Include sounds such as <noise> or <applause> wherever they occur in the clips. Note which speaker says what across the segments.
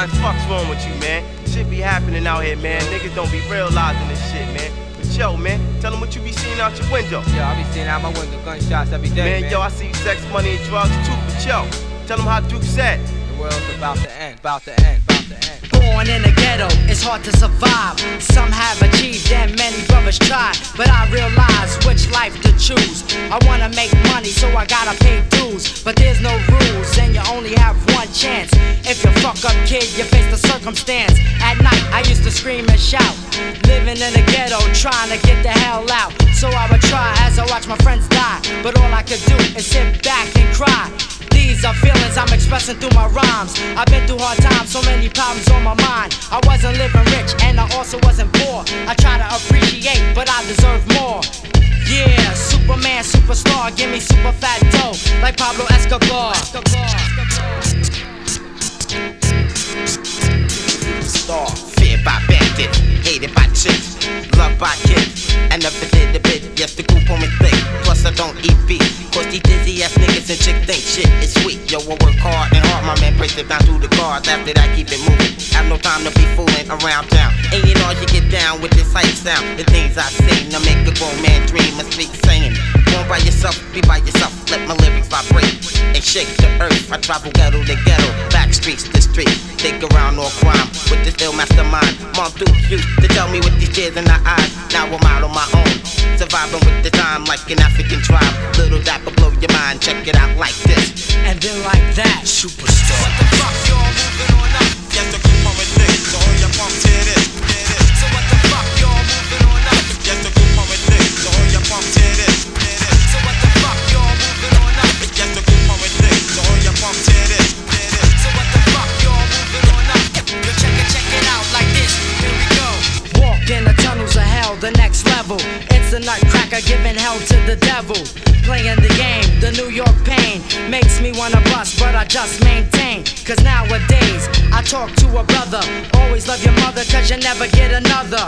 Speaker 1: lines.
Speaker 2: Fuck's wrong with you, man? Shit be happening out here, man. Niggas don't be realizing this shit, man. But yo, man, tell them what you be seeing out your window.
Speaker 1: Yo, I be seeing out my window gunshots every day, man.
Speaker 2: Man, yo, I see sex, money, and drugs too. But yo, tell them how Duke said.
Speaker 1: The world's about to end, about to end, about to end.
Speaker 3: Born in the ghetto, it's hard to survive. Some have achieved and many brothers try. But I realize which life to choose. I wanna make money, so I gotta pay dues. But there's no rules, and you only have one chance. If you fuck up, kid, you face the circumstance. At night, I used to scream and shout. Living in the ghetto, trying to get the hell out. So I would try as I watch my friends die. But all I could do is sit back and cry. These are feelings I'm expressing through my rhymes. I've been through hard times, so many problems on my mind. I wasn't living rich, and I also wasn't poor. I try to appreciate, but I deserve more. Yeah, Superman, superstar, give me super fat dough, like Pablo Escobar.
Speaker 4: Star, feared by bandits, hated by loved by kids, and never did a bit. Yes, the group on me thick. Plus, I don't eat beef. Cause these dizzy ass niggas and chicks think shit is sweet. Yo, I work hard and hard, my man breaks it down through the cards. After that, keep it moving. Have no time to be fooling around town. Ain't you know, you get down with this hype sound. The things I seen, I make a grown man dream and speak saying. Born by yourself, be by yourself. Let my lyrics vibrate and shake the earth. I travel ghetto to ghetto, back streets to street. Think around all crime with this ill mastermind. Mom Duke used to tell me with tears in her eyes. Now I'm out on my own, surviving with the time like an African tribe. Little dapper blow your mind. Check it out like this.
Speaker 3: And then like that,
Speaker 4: Superstar. What the fuck, y'all moving on up? Yes, the. So your
Speaker 3: level. It's a nutcracker giving hell to the devil. Playing the game, the New York pain makes me wanna bust, but I just maintain. Cause nowadays, I talk to a brother. Always love your mother, cause you never get another.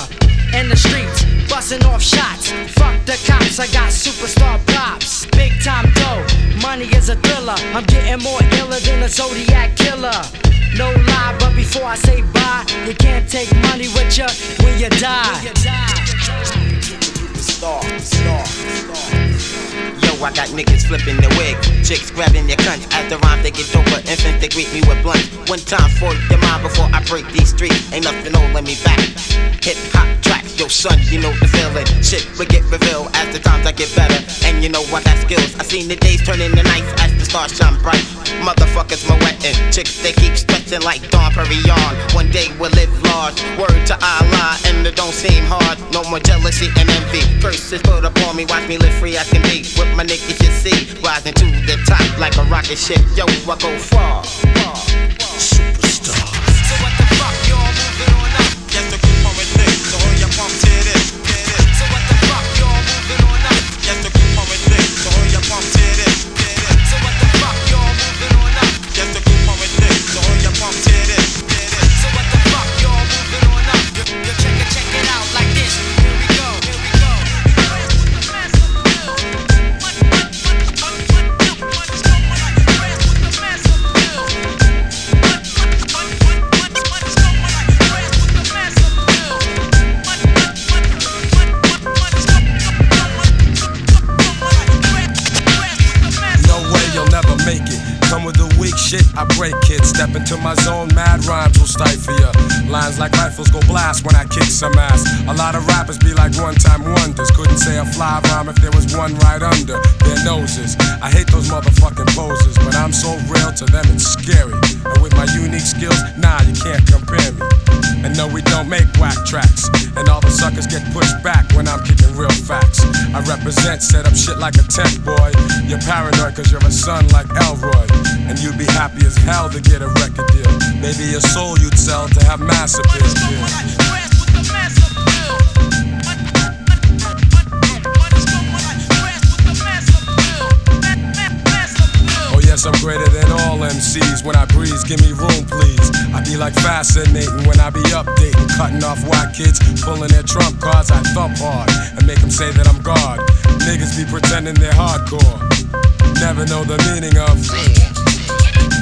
Speaker 3: In the streets, busting off shots. Fuck the cops, I got superstar props. Big time dough, money is a thriller. I'm getting more iller than a Zodiac killer. No lie, but before I say bye, you can't take money with you when you die.
Speaker 4: Star, star, star. Yo, I got niggas flipping their wig, chicks grabbing their cunts. As the rhyme they get doper, infants they greet me with blunt. One time for your mind before I break these streets. Ain't nothing holding me back. Hip hop tracks, yo son, you know the feeling. Shit will get revealed as the times I get better, and you know I got skills. I seen the days turn into nights as the stars shine bright. Motherfuckers my wetting, chicks they keep stretching like Dom Perignon. One day we'll live large. Word to Allah, and it don't seem hard. No more jealousy and envy. Curses put upon me, watch me live free as can be. With my niggas you see, rising to the top like a rocket ship. Yo, I go far. far, far.
Speaker 5: My zone, mad rhymes will stifle. Lines like rifles go blast when I kick some ass. A lot of rappers be like one time wonders. Couldn't say a fly rhyme if there was one right under their noses. I hate those motherfucking poses, but I'm so real to them it's scary. And with my unique skills, nah, you can't compare me. And no, we don't make whack tracks. And all the suckers get pushed back when I'm kicking real facts. I represent, set up shit like a tent, boy. You're paranoid cause you're a son like Elroy. And you'd be happy as hell to get a record deal. Maybe your soul you'd sell to have mass appeal. Oh yes, I'm greater than all MCs. When I breeze, give me room, please. I be like fascinating when I be updating, cutting off white kids, pulling their trump cards. I thump hard and make them say that I'm God. Niggas be pretending they're hardcore, never know the meaning of.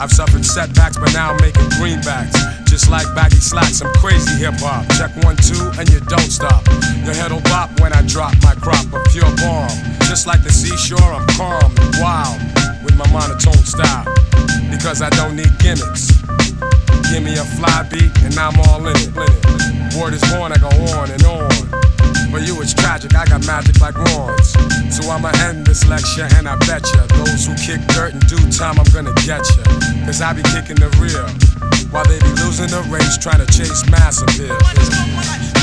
Speaker 6: I've suffered setbacks, but now I'm making greenbacks. Just like baggy slacks, I'm crazy hip hop. Check one, two, and you don't stop. Your head'll bop when I drop my crop of pure bomb. Just like the seashore, I'm calm and wild with my monotone style. Because I don't need gimmicks. Give me a fly beat, and I'm all in it. Word is born, I go on and on. For you it's tragic, I got magic like wands. So I'ma end this lecture and I bet ya Those who kick dirt in due time, I'm gonna get ya Cause I be kicking the real While they be losing the race trying to chase mass appeal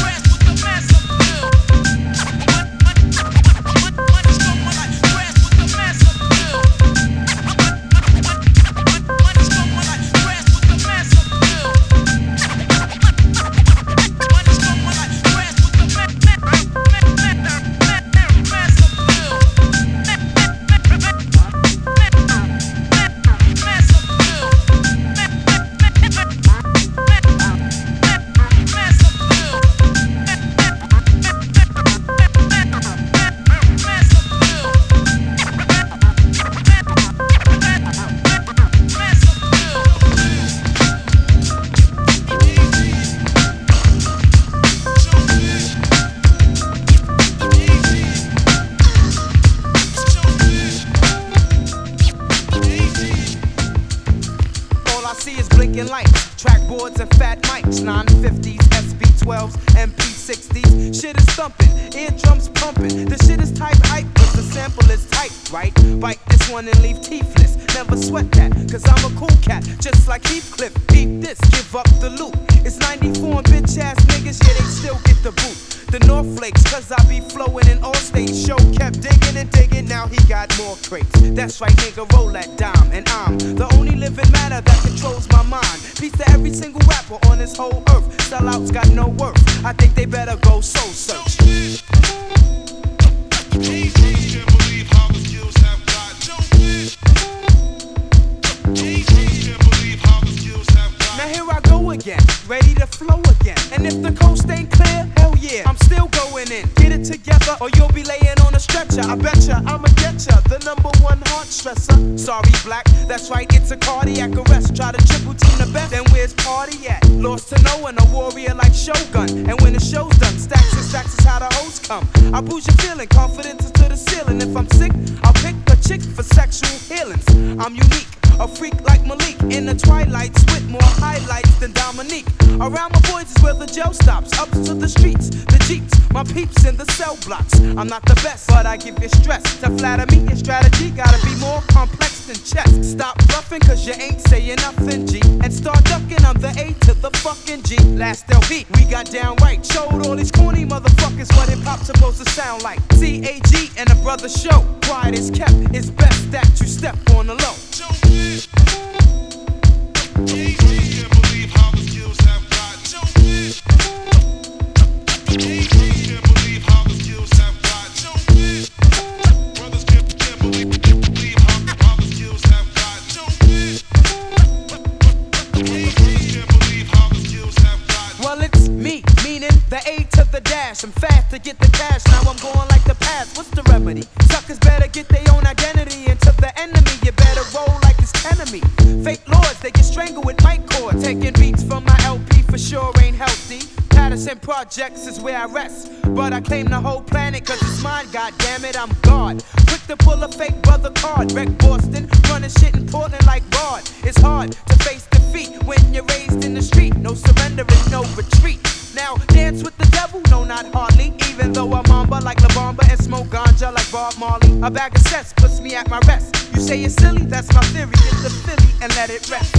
Speaker 7: remedy? Suckers better get their own identity. And to the enemy, you better roll like it's enemy. Fake lords, they get strangled with mic cord. Taking beats from my LP for sure ain't healthy. Patterson Projects is where I rest. But I claim the whole planet, cause it's mine, god damn it, I'm God. Quick to pull a fake brother card. Wreck Boston, running shit in Portland like Rod. It's hard to face defeat when you're raised in the street. No surrender and no retreat. Now dance with the devil, no not hardly. Even though I'm mamba like La Bamba and smoke ganja like Bob Marley. A bag of sets puts me at my rest. You say it's silly, that's my theory. Get the Philly and let it rest.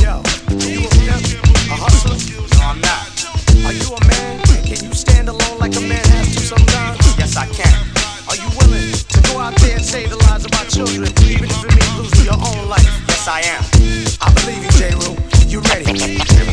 Speaker 8: Yo, you a? A hustler?
Speaker 9: No, I'm not.
Speaker 8: Are you a man? Can you stand alone like a man has to sometimes?
Speaker 9: Yes, I can.
Speaker 8: Are you willing to go out there and save the lives of our children, even if it means losing your own life?
Speaker 9: Yes, I am.
Speaker 8: I believe you, Jeru.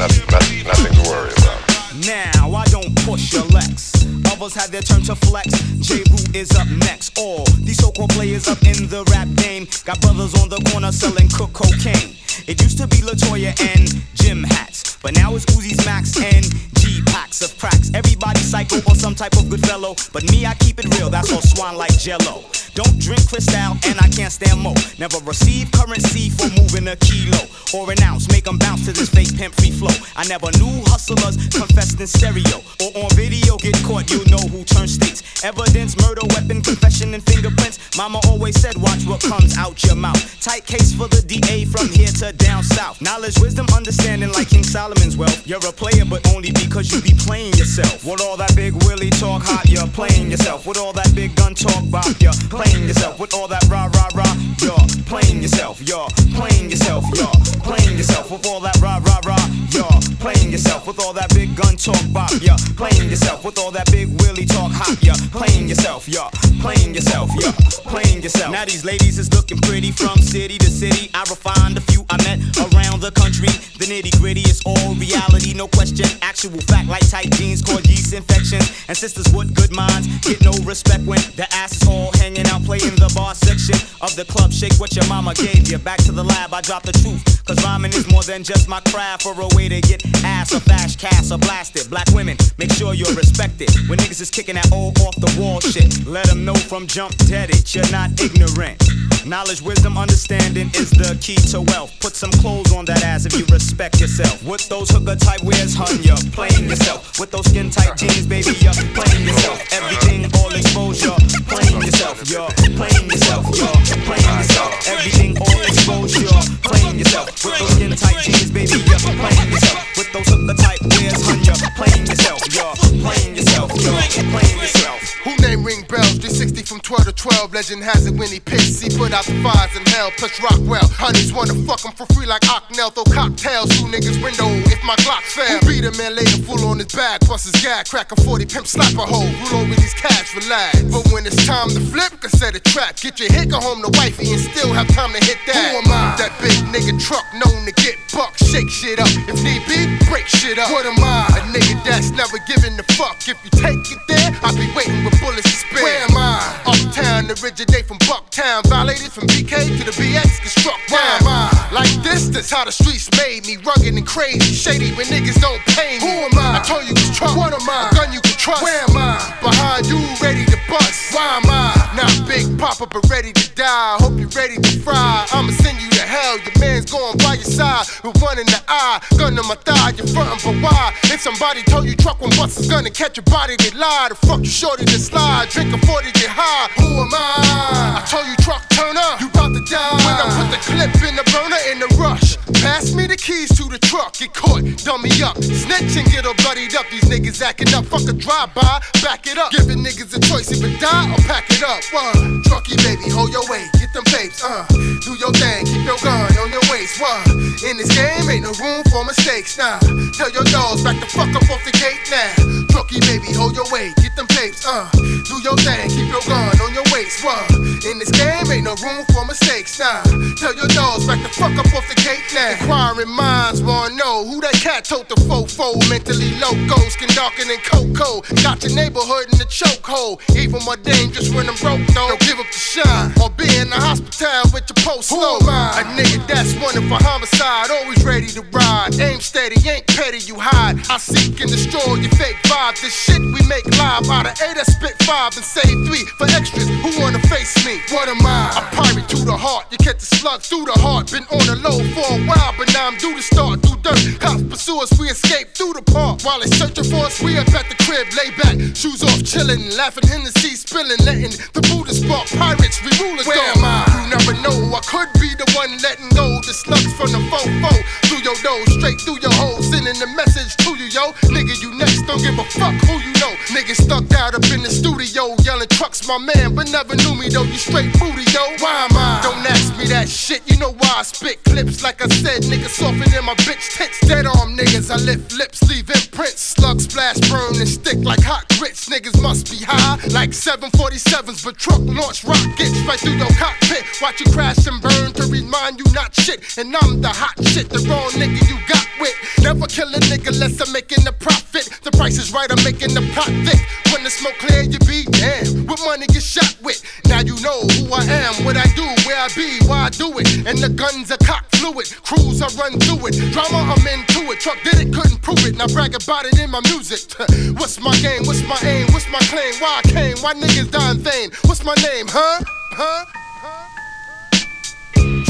Speaker 8: You
Speaker 10: nothing, nothing, nothing to worry about.
Speaker 11: Now, I don't push your Lex. Others have their turn to flex. Jeru is up next. All these so-called players up in the rap game got brothers on the corner selling cook cocaine. It used to be Latoya and Jim hats, but now it's Uzi's Max and G packs of cracks. Everybody psycho or some type of good fellow, but me I keep it real. That's all swan like Jello. Don't drink Cristal and I can't stand mo. Never receive currency for moving a kilo or an ounce. Make 'em bounce to this fake pimp free flow. I never knew hustlers confessed in stereo or on video. Get caught, you know who turned states. Evidence, murder, weapon, confession, and fingerprints. Mama always said, watch what comes out your mouth. Tight case for the DA from here to down south. Knowledge, wisdom, understanding like King Solomon's wealth. You're a player, but only because you be playing yourself. With all that big Willie talk hot, you're playing yourself. With all that big gun talk bop, you're playing yourself. With all that rah rah rah, you're playing yourself. You're playing yourself. You're playing yourself. With all that rah rah rah, you're playing yourself. With all that big gun talk bop, you're playing yourself. With all that big Willie talk hot, you're playing yourself. You're playing yourself. You're playing yourself. Now these ladies is looking pretty from city to city. I refined a few I met around the country. The nitty gritty is all reality, no question. Actual fact like tight jeans cause yeast infections. And sisters with good minds get no respect when the ass is all hanging out playing the bar section of the club. Shake what your mama gave you. Back to the lab, I drop the truth. Cause rhyming is more than just my craft or a way to get ass or fast cash or blasted. Black women, make sure you're respected. When niggas is kicking that old off the wall shit, let them know from jump dead it. You're not ignorant. Knowledge, wisdom, understanding is the key to wealth. Put some clothes on that ass if you respect yourself. With those hooker type wears, hun, you're playing yourself. With those skin tight jeans, baby, you're playing yourself. Everything all exposure, playing yourself. You're playing yourself. You're playing yourself. Everything all exposure, playing yourself. With those skin tight jeans, baby, you're playing yourself. With those hooker type wears, hun, you're playing yourself. You're playing yourself. Playing yourself.
Speaker 12: Who name ring bells? 360 from 12 to 12. Legend has it when he pissed. He put out the fires in hell. Plus Rockwell. Honeys wanna fuck him for free like Ocknell. Throw cocktails through niggas' window if my Glock fail. Who beat a man later, full on his back. Bust his gag, crack a 40 pimp, slap a hole. Rule over these cash, relax. But when it's time to flip, can set a trap. Get your go home to wifey and still have time to hit that. Who am I? That big nigga truck known to get buck. Shake shit up. If need be, break shit up. What am I? A nigga that's never giving a fuck. If you take it there, I'll be waiting with bullets to spare. Where am I? Uptown, originate from Bucktown. Violated from BK to the BX, get struck down. Where am I? Like this, that's how the streets made me. Rugged and crazy, shady when niggas don't pay me. Who am I? I told you it's Truck. What am I? A gun you can trust. Where am I? Behind you, ready to bust. Why am I? Not Big Poppa, but ready to die. Hope you're ready to fry. I'ma send you Your man's going by your side one in the eye. Gun to my thigh, you're frontin', but why? If somebody told you truck one bust is gonna catch your body, they lie. The fuck you shorty to slide. Drink a 40, get high. Who am I? I told you truck turn up. You about to die. When I put the clip in the burner in the rush. Pass me the keys to the truck. Get caught, dummy up. Snitch and get all bloodied up. These niggas acting up. Fuck a drive-by, back it up. Giving niggas a choice, either die or pack it up. One, trucky baby, hold your weight, get them babes, uh. Do your thing, keep your gun on your waist. One, in this game ain't no room for mistakes. Nah, tell your dogs back the fuck up off the gate now. Trucky baby, hold your weight, get them babes, uh. Do your thing, keep your gun on your in this game ain't no room for mistakes. Nah, tell your dogs back the fuck up off the cake now. Inquiring minds wanna know who that cat told the fofo. Mentally loco, skin darker than cocoa. Got your neighborhood in the chokehold. Even more dangerous when I'm broke though. Don't give up the shine or be in the hospital with your post slow. A nigga that's wanted for homicide, always ready to ride. Aim steady, ain't petty, you hide. I seek and destroy your fake vibe. This shit we make live out of eight, I spit five and save three for extras. Who wanna face me? What am I? A pirate to the heart. You catch the slug through the heart. Been on the low for a while, but now I'm due to start through dirt. Cops pursue us, we escape through the park. While they searching for us, we up at the crib, lay back, shoes off, chillin', laughing in the sea, spilling, letting the Buddha spark pirates, we rulers Where am I? You never know, I could be the one letting go the slugs from the fofo through your nose, straight through your hole, sending the message to you, yo. Nigga, you next, don't give a fuck who you know. Niggas stuck out up in the studio yelling trucks, my man, but never knew me though. You straight booty, yo. Why am I? Don't ask me that shit. You know why I spit clips like I said, niggas softer than my bitch tits. Dead arm niggas, I lift lips, leave imprints. Slug splash, burn and stick like hot grits. Niggas must be high like 747s, but truck launch rockets right through your cockpit. Watch you crash and burn to remind you not shit. And I'm the hot shit, the wrong nigga you got with. Never kill a nigga unless I'm making a profit. The price is right, I'm making the pot thick. When the smoke clear, you be damn. What money get shot with? Now you know who I am, what I do, where I be, why I do it. And the guns are cock fluid. Crews I run through it. Drama, I'm into it. Truck did it, couldn't prove it. Now brag about it in my music. <laughs> What's my game? What's my aim? What's my claim? Why I came? Why niggas dying vain? What's my name, huh? Huh? Huh?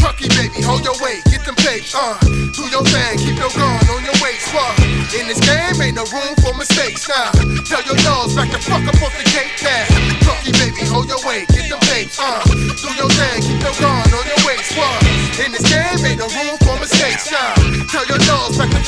Speaker 12: Trucky baby, hold your weight, get them tapes, uh. Do your thing, keep your gun on your waist, what? In this game, ain't no room for mistakes, now. Tell your dogs back the fuck up off the gate, now. Trucky baby, hold your weight, get them tapes, uh. Do your thing, keep your gun on your waist, what? In this game, ain't no room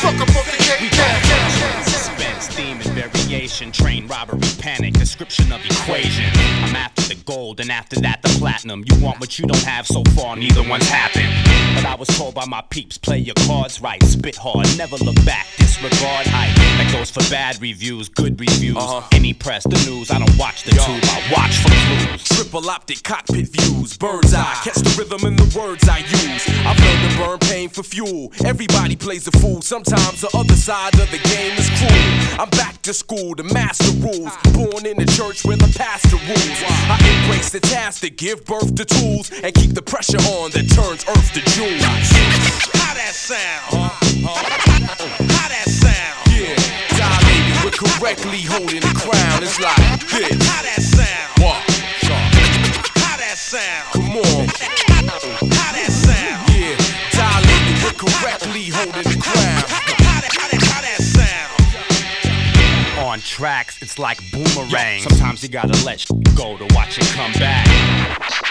Speaker 12: dogs back the up off the.
Speaker 13: Suspense, theme, and variation. Train robbery, panic, description of equation. I'm after the gold, and after that, the platinum. You want what you don't have so far, neither one's happened. But I was told by my peeps, play your cards right, spit hard, never look back, disregard hype. That goes for bad reviews, good reviews. Uh-huh. Any press, the news, I don't watch the tube, I watch for clues.
Speaker 14: Triple optic cockpit views, bird's eye, catch the rhythm in the words I use. I've learned to burn pain for fuel. Everybody plays a fool. Sometimes the other side of the game is cruel. I'm back to school to master rules. Born in the church where the pastor rules. I embrace the task to give birth to tools and keep the pressure on that turns earth to jewels.
Speaker 15: How that sound? How that sound?
Speaker 14: Yeah, dilated with correctly holding the crown. It's like this.
Speaker 15: How that sound?
Speaker 14: What?
Speaker 15: How that sound?
Speaker 14: Come on.
Speaker 15: How that sound?
Speaker 14: Yeah, dilated with correctly holding the crown.
Speaker 13: Tracks, it's like boomerang. Sometimes you gotta let go to watch it come back.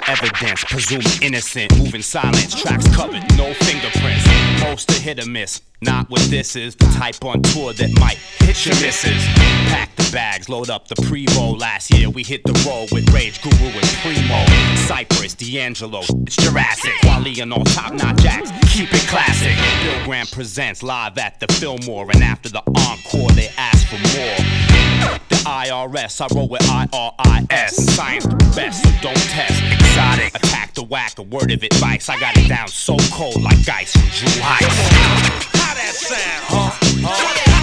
Speaker 13: Evidence, presumed innocent, moving silence, tracks covered, no fingerprints. Most a hit or miss, not what this is. The type on tour that might hit your misses. Pack the bags, load up the pre-roll. Last year we hit the road with Rage Guru and Primo. Cypress, D'Angelo, it's Jurassic. Wally and all top-notch acts, keep it classic. Bill Graham presents live at the Fillmore, and after the encore they ask for more. IRS, I roll with IRIS. Science the best, don't test. Exotic, attack the whack, a word of advice. I got it down so cold like ice from Drew Heights.
Speaker 15: How that sound? How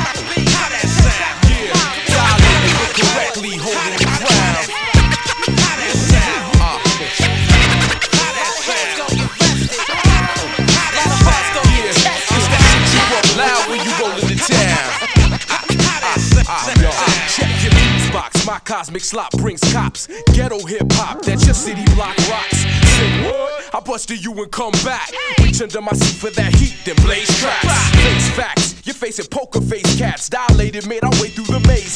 Speaker 14: My cosmic slop brings cops. Ghetto hip hop that your city block rocks. What? I busted you and come back. Reach under my seat for that heat, then blaze tracks. Face facts. You're facing poker face cats. Dilated, made our way through the maze.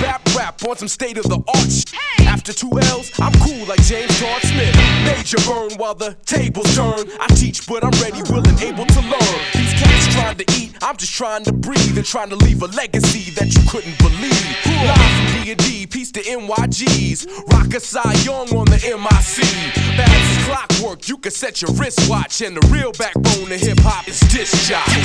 Speaker 14: Bap rap on some state of the art. After two L's, I'm cool like James Todd Smith. Major burn while the tables turn. I teach, but I'm ready, willing, able to learn. These cats trying to eat, I'm just trying to breathe and trying to leave a legacy that you couldn't believe. Live from D&D, peace to NYGs. Rock a Cy Young on the MIC. Bags is clockwork, you can set your wristwatch. And the real backbone of hip hop is disc jocks.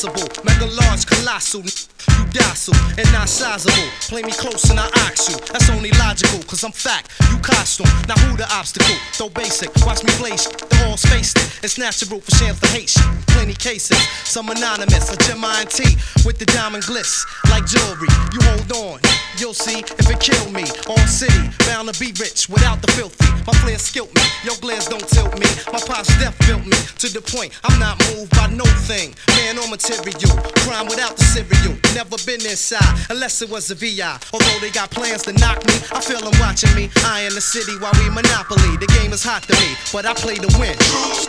Speaker 16: Possible. Mega large, colossal. You docile and not sizable. Play me close and I ox you. That's only logical, cause I'm fact. You costume. Now who the obstacle? Though basic. Watch me blaze. The halls face it. It's natural for shams to hate shit. Plenty cases. Some anonymous. A Gemini T with the diamond glitz. Like jewelry. You hold on. You'll see if it kill me. All city. Bound to be rich without the filthy. My flair skilled me. Your glares don't tilt me. My pop's death built me to the point I'm not moved by no thing. Man or material. Crime without the cereal. Never been inside unless it was a VI. Although they got plans to knock me, I feel them watching me. I in the city while we monopoly. The game is hot to me, but I play to win.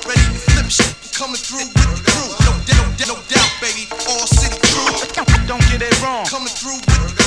Speaker 17: Ready to flip shit, coming through with the crew. No, no, no doubt, baby. All city crew.
Speaker 6: Don't get it wrong.
Speaker 17: Coming through with the crew.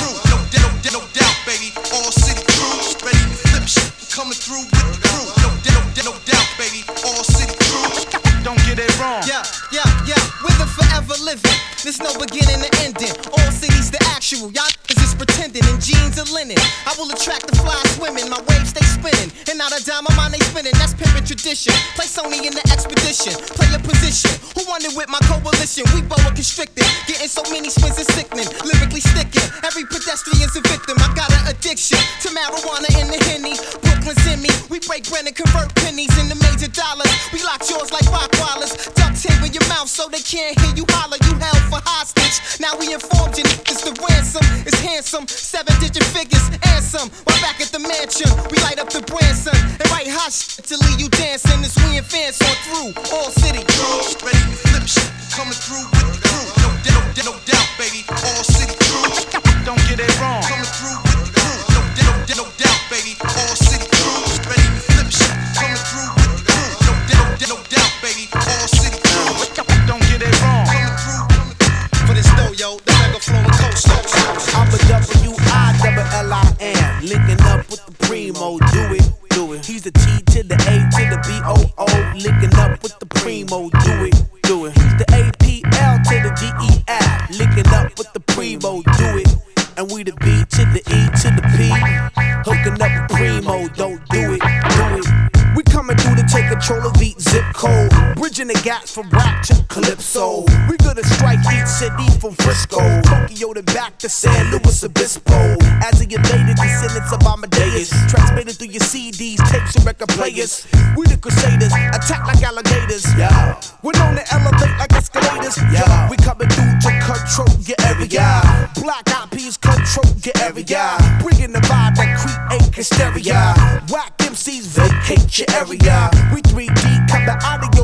Speaker 17: No, doubt, baby. All city crew. Ready to flip shit, coming through with the crew. No, no, no doubt, baby. All city crew.
Speaker 6: Don't get it wrong.
Speaker 18: Yeah, yeah, yeah, with a forever living. There's no beginning to ending. All cities the actual. Y'all is just pretending in jeans and linen. I will attract the fly swimming. My waves they spinning. And not a dime of mine they spinning. That's pimpin' tradition. Play Sony in the expedition. Play a position. Who wanted with my coalition? We boa constricted. Getting so many spins is sickening. Lyrically sticking. Every pedestrian's a victim. I got an addiction to marijuana in the henny. Brooklyn's in me. We break bread and convert pennies into major dollars. We lock yours like Rockwallers. Duck tape in your mouth so they can't hear you holler. You held for hostage. Now we informed you niggas the ransom is handsome. Seven digit figures and some. While back at the mansion, we light up the Branson and write hot shit to leave you dancing as we advance on through all city.
Speaker 17: Ready to flip shit, coming through with the crew. No, no, no doubt, baby. All city crew.
Speaker 6: Don't get it wrong.
Speaker 17: Coming through with the crew. No, no, no doubt, baby. All city
Speaker 19: W-I-double-L-I-N. Linking up with the primo. Do it, do it. He's the T to the A to the B-O-O. Linking up with the primo. Do it, do it. He's the A-P-L to the G-E-L. Linking up with the primo. Do it. And we the B to the E to the P. Hooking up with primo. Don't do it, do it. We coming through to take control of each zip code. Bridging the gaps from rap to calypso. We gonna strike each city from Frisco. Tokyo to back to San Luis Obispo. As a invaded descendants of Amadeus. Transmitted through your CDs, tapes, and record players. We the crusaders, attack like alligators. Yeah. We're known to elevate like escalators. Yeah. We coming through to control your area. Black peas control your area. Bringing the vibe that create hysteria. Whack MCs vacate your area. We 3D come the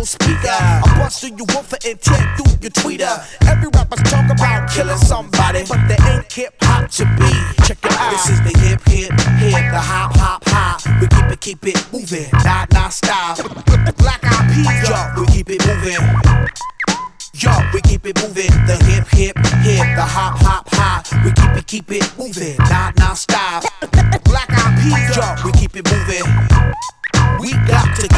Speaker 19: speaker. I'm busting you one for intent through your tweeter. Every rapper's talk about killing somebody, but they ain't hip hop to be. Check it out. This is the hip, hip, hip, the hop, hop, hop. We keep it, keep it moving, not, not style. Black eyed peas, yo, we keep it moving. Yo, we keep it moving. The hip, hip, hip, the hop, hop, hop. We keep it, keep it moving, not, not style. Black eyed peas, yo, we keep it moving. We got to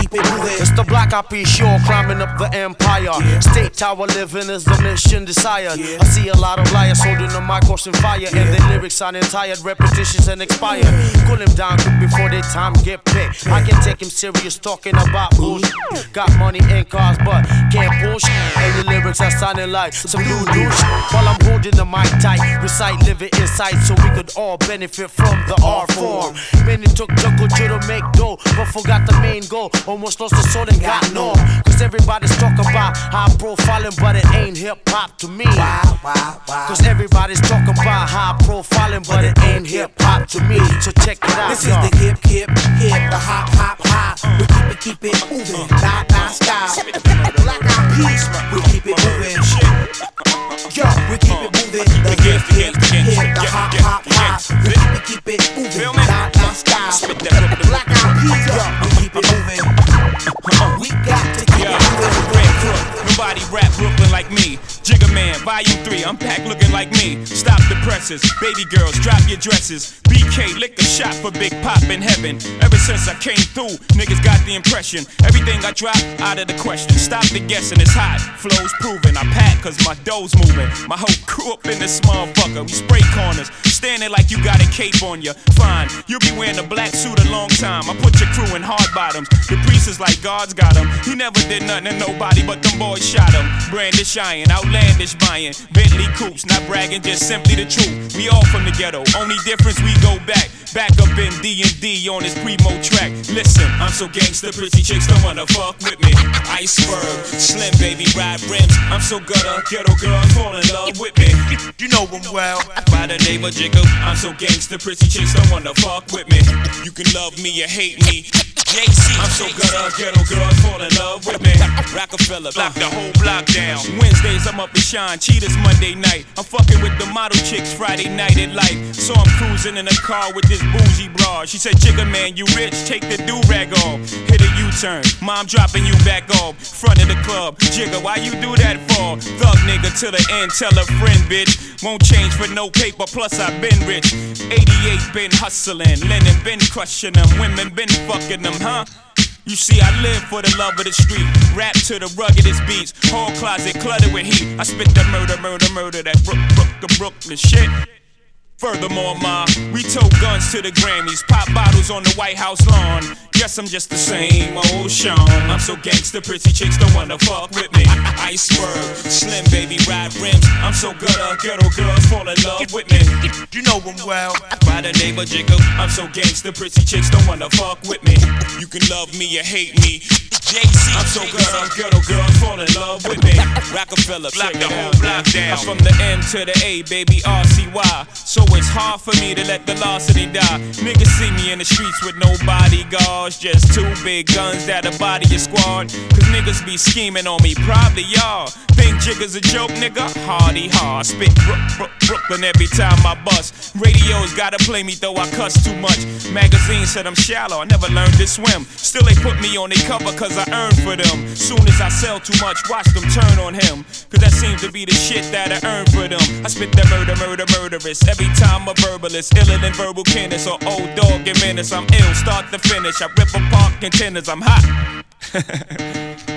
Speaker 9: black peas sure climbing up the empire. State tower living is the mission desired. I see a lot of liars holding the mic on fire, and their lyrics sounding tired, repetitions and expired. Cool him down quick before their time get picked. I can take him serious talking about bullshit. Got money and cars, but can't bullshit. And the lyrics are sounding like some new shit. While I'm holding the mic tight, recite living insight so we could all benefit from the art form. Many took the culture to make dough, but forgot the main goal. Almost lost the soul and got no. Cause everybody's talking about high profiling, but it ain't hip hop to me. Cause everybody's talking about high profiling, but it ain't hip hop to me. So check it out.
Speaker 19: This is the hip, hip, hip, the hop, hop, hop. We keep it, keep it moving, uh. not, not style. Black eyed peas, we keep it moving. Yo, we keep it moving. The hip, hip, hip, the hop, hop, hop. We keep it, keep it moving, not, not style. Black eyed peas, yo,
Speaker 20: like me. Man, Volume 3, I'm packed looking like me. Stop the presses, baby girls, drop your dresses. BK, lick a shot for Big Pop in heaven. Ever since I came through, niggas got the impression. Everything I drop, out of the question. Stop the guessing, it's hot. Flow's proven. I pack cause my dough's moving. My whole crew up in this motherfucker. We spray corners, standing like you got a cape on you. Fine, you'll be wearing a black suit a long time. I put your crew in hard bottoms. The priest is like God's got him. He never did nothing to nobody, but them boys shot him. Brandish iron, outlandish buying. Bentley coops, not bragging, just simply the truth. We all from the ghetto, only difference we go back. Back up in D&D on this primo track. Listen, I'm so gangsta, pretty chicks don't wanna fuck with me. Iceberg, slim baby, ride rims. I'm so gutter, ghetto girls fall in love with me. You know them well. By the name of Jigga, I'm so gangsta, pretty chicks don't wanna fuck with me. You can love me or hate me. JC, I'm so gutter, ghetto girls fall in love with me. Rockefeller, block the whole block down. Wednesdays I'm up in shine, cheetahs Monday night. I'm fucking with the model chicks Friday night at light. So I'm cruising in a car with this bougie broad. She said, Jigga man, you rich, take the do rag off. Hit a U-turn, mom dropping you back off. Front of the club, Jigga, why you do that for? Thug nigga to the end, tell a friend, bitch. Won't change for no paper, plus I've been rich. 88 been hustling, Lennon been crushing them, women been fucking them, huh? You see, I live for the love of the street. Rap to the ruggedest beats. Whole closet cluttered with heat. I spit the murder, murder, murder, that Brook, Brook, Brooklyn shit. Furthermore, ma, we tote guns to the Grammys, pop bottles on the White House lawn. Guess I'm just the same old Sean. I'm so gangsta, pretty chicks don't wanna fuck with me. Iceberg, slim baby, ride rims. I'm so good, gutter, ghetto girls fall in love with me. You know them well. By the name of Jigga, I'm so gangsta, pretty chicks don't wanna fuck with me. You can love me or hate me. JC, I'm so gutter, ghetto girls fall in love with me. Rockefeller, block the whole block down. I'm from the M to the A, baby, RCY. So it's hard for me to let the velocity die. Niggas see me in the streets with no bodyguards, just two big guns that'll body your squad. Cause niggas be scheming on me, probably y'all. Think Jigga's a joke, nigga? Hardy hard. Spit Brook, Brook, Brooklyn every time I bust. Radios gotta play me though I cuss too much. Magazine said I'm shallow, I never learned to swim. Still they put me on their cover cause I earned for them. Soon as I sell too much, watch them turn on him. Cause that seems to be the shit that I earn for them. I spit that murder, murder, murderous. Every time a verbalist, iller than verbal kenners or old dog and menace. I'm ill, start to finish. I rip apart contenders, I'm hot. <laughs>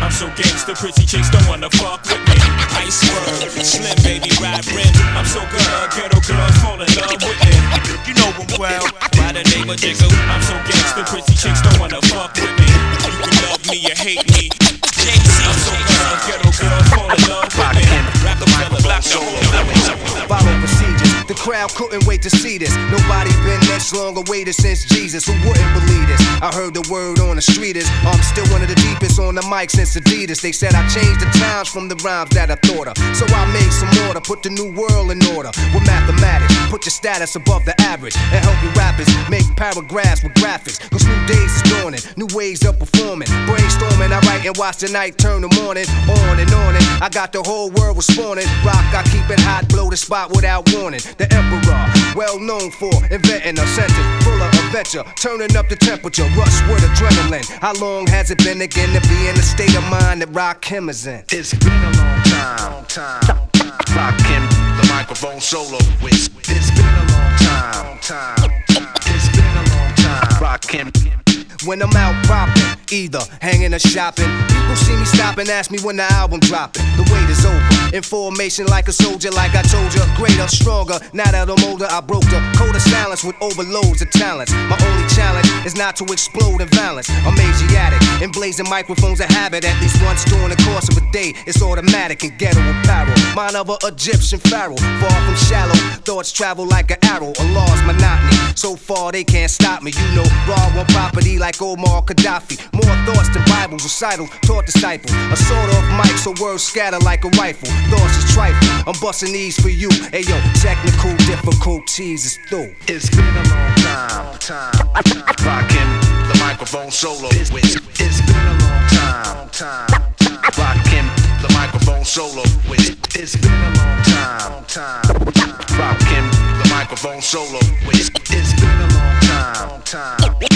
Speaker 20: I'm so gangsta, pretty chicks don't wanna fuck with me. Iceberg, slim baby, ride rims. I'm so good, ghetto girls fall in love with me. You know them well. By the name of Jigga, I'm so gangsta, pretty chicks don't wanna fuck with me. You can love me or hate me. JC, I'm so good, ghetto girls fall in love with me. Rockefeller, block the whole
Speaker 16: Follow procedures. The crowd couldn't wait to see this. Nobody been this long awaited since Jesus. Who wouldn't believe this? I heard the word on the street is I'm still one of the deepest on the mic since Adidas. They said I changed the times from the rhymes that I thought of. So I made some order, put the new world in order with mathematics. Put your status above the average and help you rappers make paragraphs with graphics. Cause new days is dawning, new ways of performing. Brainstorming, I write and watch the night turn the morning. On and on and I got the whole world responding. Rock, I keep it hot, blow the spot without warning. The emperor. Well known for inventing a sentence full of adventure, turning up the temperature, rush with adrenaline. How long has it been again to be in the state of mind that Rakim is in?
Speaker 21: It's been a long time. Long time. Rakim, the microphone solo with. It's been a long time. Long time. It's been a long time. Rakim.
Speaker 16: When I'm out popping, either hanging or shopping, people see me stop and ask me when the album dropping. The wait is over. In formation like a soldier, like I told you, greater, stronger. Now that I'm older, I broke the code of silence with overloads of talents. My only challenge is not to explode in violence. I'm Asiatic, and blazing microphones a habit at least once during the course of a day. It's automatic and ghetto apparel. Mine of a Egyptian pharaoh, far from shallow. Thoughts travel like an arrow, Allah's monotony. So far they can't stop me. You know, raw one property like Omar Gaddafi. More thoughts than Bibles, recital, taught disciple. A sword of mic, so words scatter like a rifle. Thoughts is trifle. I'm busting these for you. Hey yo, technical difficulties is through.
Speaker 21: It's been a long time. time. Rakim, the microphone solo with. It's been a long time. time. Rakim, the microphone solo with. It's been a long time. time. Rakim, the microphone solo with. It's been a long time. time.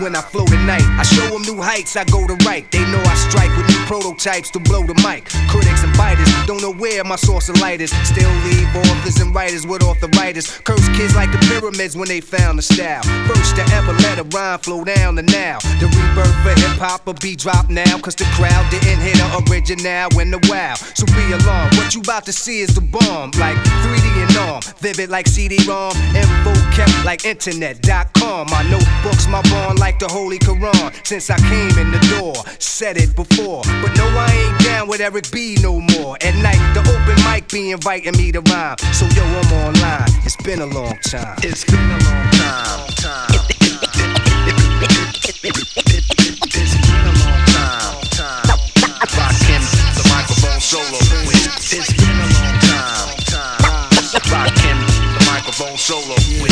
Speaker 16: When I flow tonight, I show them new heights, I go to right. They know I strike with new prototypes to blow the mic. Critics and biters don't know where my source of light is. Still leave authors and writers with arthritis. Curse kids like the pyramids when they found the style. First to ever let a rhyme flow down the now. The rebirth for hip hop will be dropped now. Cause the crowd didn't hit the original in the wow. So be alarmed, what you about to see is the bomb. Like 3D and arm, vivid like CD-ROM. Info kept like internet.com. My notebooks, my bond like the Holy Quran. Since I came in the door, said it before. But no, I ain't down with Eric B no more. At night, the open mic be inviting me to rhyme. So yo, I'm online. It's been a long time.
Speaker 21: It's been a long time. time. It's been a long time. time. Rakim, the microphone solo with. It's been a long time. time. Rakim, the microphone solo with.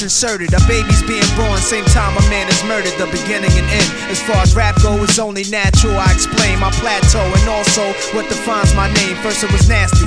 Speaker 6: Jail inserted. A baby's being born, same time a man is murdered. The beginning and end. As far as rap go, it's only natural. I explain my plateau and also what defines my name. First it was nasty,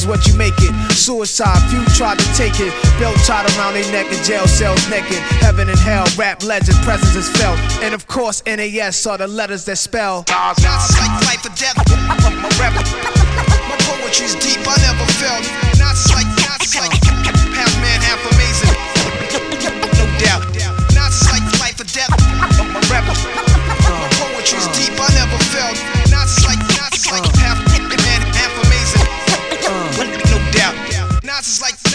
Speaker 6: is what you make it. Suicide, few tried to take it. Belt tied around their neck in jail cells naked. Heaven and hell, rap legend, presence is felt. And of course, NAS are the letters that spell.
Speaker 8: Not life or death. My poetry's deep. I never felt. Not not half man, half amazing. No doubt. Not life or death. My poetry's deep. I never felt.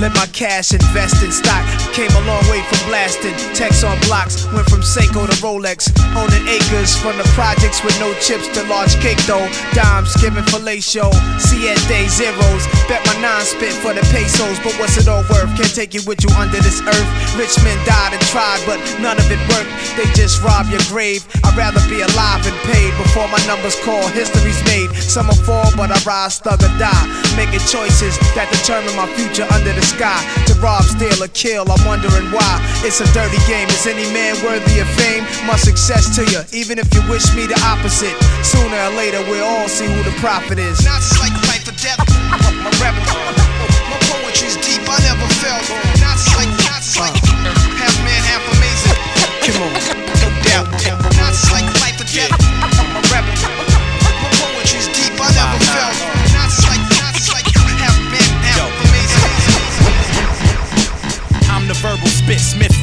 Speaker 6: Let my cash invest in stock. Came a long way from blasting. Text on blocks, went from Seiko to Rolex. Owning acres from the projects with no chips to large cake though. Dimes giving fellatio. Siete zeros. Bet my nine spit for the pesos. But what's it all worth? Can't take you with you under this earth. Rich men died and tried, but none of it worked. They just rob your grave. I'd rather be alive and paid before my numbers call. History's made. Some will fall, but I rise, thug or die. Making choices that determine my future under the sky. To rob, steal, or kill, I'm wondering why. It's a dirty game. Is any man worthy of fame? My success to you, even if you wish me the opposite. Sooner or later, we'll all see who the prophet is.
Speaker 8: Not like life or death. My rap, my poetry's deep. I never felt. Not like, not like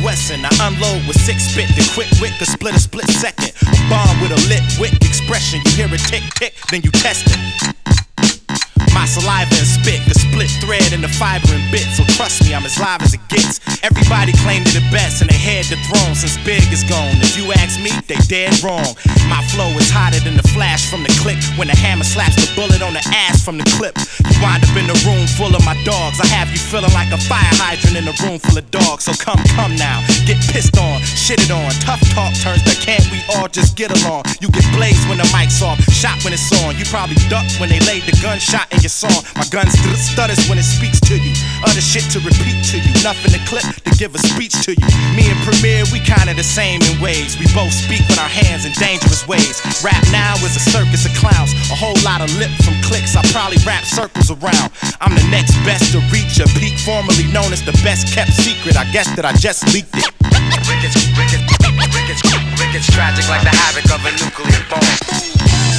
Speaker 22: Wesson. I unload with six bit, The quick wit could split a split second. A bomb with a lit wit expression. You hear it tick tick, then you test it. My saliva and spit, the split thread and the fiber and bit. So trust me, I'm as live as it gets. Everybody claimed it the best and they had the throne since Big is gone. If you ask me, they dead wrong. My flow is hotter than the flash from the click when the hammer slaps the bullet on the ass from the clip. You wind up in a room full of my dogs. I have you feeling like a fire hydrant in a room full of dogs. So come, come now, get pissed on, shitted on. Tough talk turns to can't we all just get along? You get blazed when the mic's off, shot when it's on. You probably ducked when they laid the gunshot in your song. My gun st- stutters when it speaks to you. Other shit to repeat to you. Nothing to clip to give a speech to you. Me and Premier, we kinda the same in ways. We both speak with our hands in dangerous ways. Rap now is a circus of clowns. A whole lot of lip from clicks. I probably wrap circles around. I'm the next best to reach a peak, formerly known as the best kept secret. I guess that I just leaked it.
Speaker 23: Rickets, rickets, rickets, rickets, tragic like the havoc of a nuclear bomb.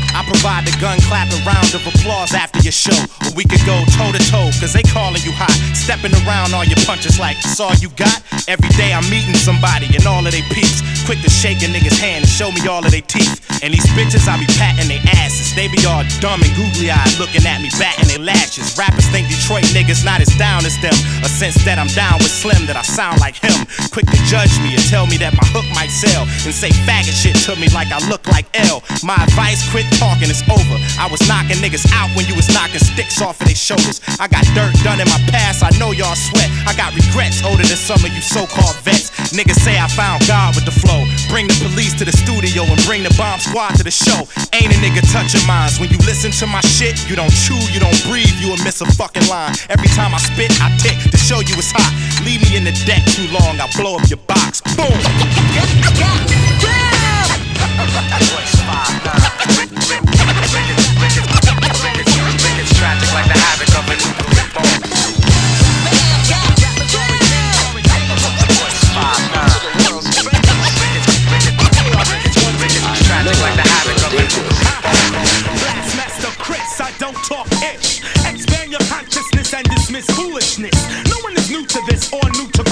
Speaker 22: I provide the gun clapping round of applause after your show. Or we could go toe to toe, cause they calling you hot. Stepping around all your punches like it's all you got. Every day I'm meeting somebody and all of they peeps. Quick to shake a nigga's hand and show me all of they teeth. And these bitches, I be patting their asses. They be all dumb and googly eyed looking at me, batting their lashes. Rappers think Detroit niggas not as down as them. A sense that I'm down with Slim, that I sound like him. Quick to judge me and tell me that my hook might sell. And say faggot shit to me like I look like L. My advice, quit talking, it's over. I was knocking niggas out when you was knocking sticks off of their shoulders. I got dirt done in my past, I know y'all sweat. I got regrets older than some of you so called vets. Niggas say I found God with the flow. Bring the police to the studio and bring the bomb squad to the show. Ain't a nigga touching minds. When you listen to my shit, you don't chew, you don't breathe, you will miss a fucking line. Every time I spit, I tick to show you it's hot. Leave me in the deck too long, I'll blow up your box. Boom! <laughs>
Speaker 23: Voice
Speaker 24: No one is new to this or new to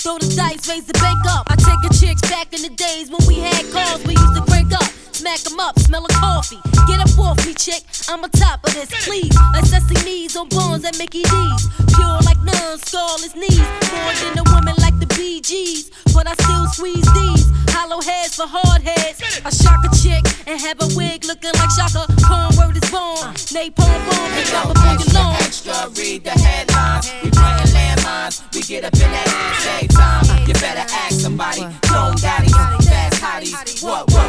Speaker 24: Throw the
Speaker 25: dice, raise the bank up. I take a chicks back in the days when we had calls, we used to crank up. Smack 'em up, smell of coffee. Get up off me, chick. I'm on top of this, please. Like Sesame's on bones at Mickey D's. Pure like none, scarless knees. More than a woman like the Bee Gees. But I still squeeze these. Hollow heads for hard heads. I shock a chick and have a wig looking like Shaka. Corn word is born. Napalm bomb, pick up a your lawn.
Speaker 26: Extra, read the headlines. We planting landmines. We get up in that ass every time. You better ask somebody. Clone daddies, fast hotties. What, what,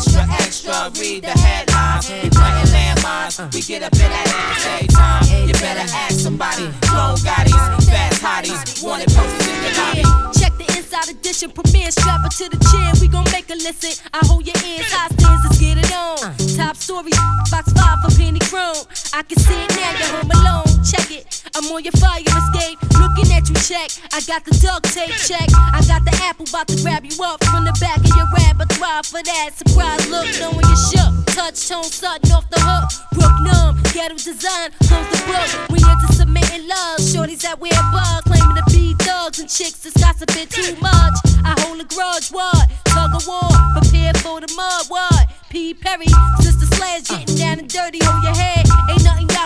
Speaker 26: Extra, extra, read the headlines. We planting landmines. We get up in that ass every time. You better ask somebody. Clone daddies, fast hotties. Wanted posters in your lobby.
Speaker 25: Check the inside edition premiere. Strap it to the chin. We gon' make a listen. I hold your ears hostage. Let's get it on. Top story, box five for penny chrome. I can see it now. You're home alone. Check it. I'm on your fire escape. Looking at you, check. I got the duct tape check. I got the apple about to grab you up from the back of your repertoire for that surprise look. Knowing you shook. Touch tone sudden off the hook. Brook numb. Ghetto design. Close the book. We into submitting love. Shorties that wear bugs. Claiming to be thugs and chicks that's gossiping too much. I hold a grudge. What? Tug of war. Prepare for the mud. What? P. Perry. Sister Slash getting down and dirty. Hold your head. Ain't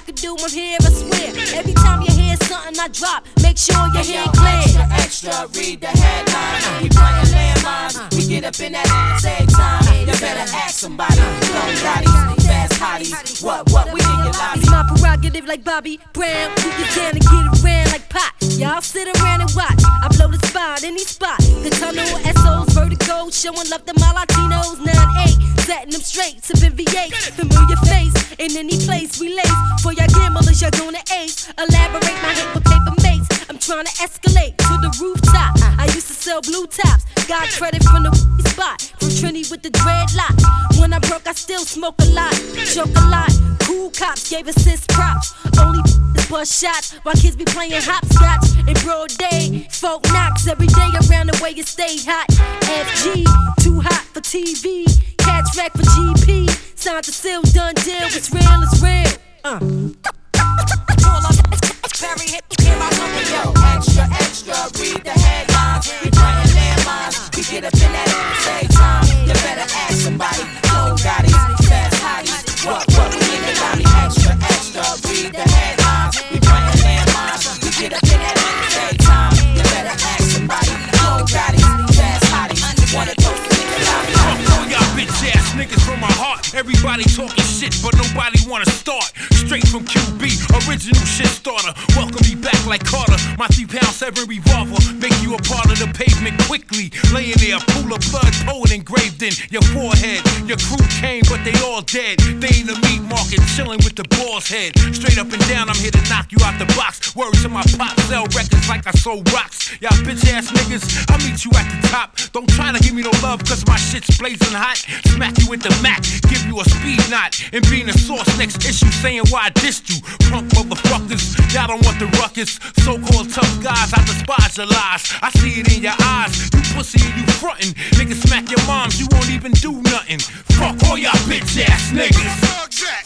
Speaker 25: can do. I'm here. I swear. Every time you hear something I drop, make sure your
Speaker 26: Hey, yo,
Speaker 25: clear.
Speaker 26: Extra, extra, read the headlines. We planting landmines. We get up in that ass every time. You better ask somebody. Daddies, fast hotties. What, what, we in your lobby.
Speaker 25: It's my prerogative like Bobby Brown. We get down and get around like pot. Y'all sit around and watch. I blow the spot, any spot. The tunnel, SOs, vertigo, showing love to my Latinos. 9-8, setting them straight, sipping V8. Familiar face in any place we lace. For y'all gamblers, y'all gonna ace. Elaborate my hate with paper mates. I'm trying to escalate to the rooftop. I used to sell blue tops. Got credit from the spot. From Trini with the dreadlock. When I broke, I still smoke a lot. Choke a lot. Cool cops gave assist props. Only <laughs> bust shots while kids be playing hopscotch in broad day. Folk knocks every day around the way you stay hot. FG, too hot for TV. Catch rack for GP. Signed to seal, done deal. It's real, it's real. Uh. <laughs>
Speaker 26: Perry, hit, here I come with yo. Extra, extra, read the headlines. We planting landmines. We get up in that ass every time. You better ask somebody.
Speaker 20: Everybody talking shit, but nobody wanna start. Straight from QB, original shit starter. Welcome me back like Kotter. My three pound seven revolver make you a part of the pavement quickly. Laying there, a pool of blood, poet engraved in your forehead. Your crew came, but they all dead. They in the meat market, chilling with the boss head. Straight up and down, I'm here to knock you out the box. Word to my pop, sell records like I sold rocks. Y'all bitch ass niggas, I'll meet you at the top. Don't try to give me no love, cause my shit's blazing hot. Smack you with the Mac, give you a speed knot. And being a source next issue, saying why I dissed you. Punk motherfuckers, y'all don't want the ruckus. So called tough guys, I despise your lies. I see it in your eyes. You pussy and you frontin'. Niggas smack your moms, you won't even do nothing. Fuck all y'all bitch ass niggas.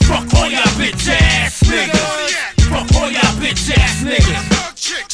Speaker 20: Fuck all y'all bitch ass niggas. Fuck all y'all bitch ass niggas.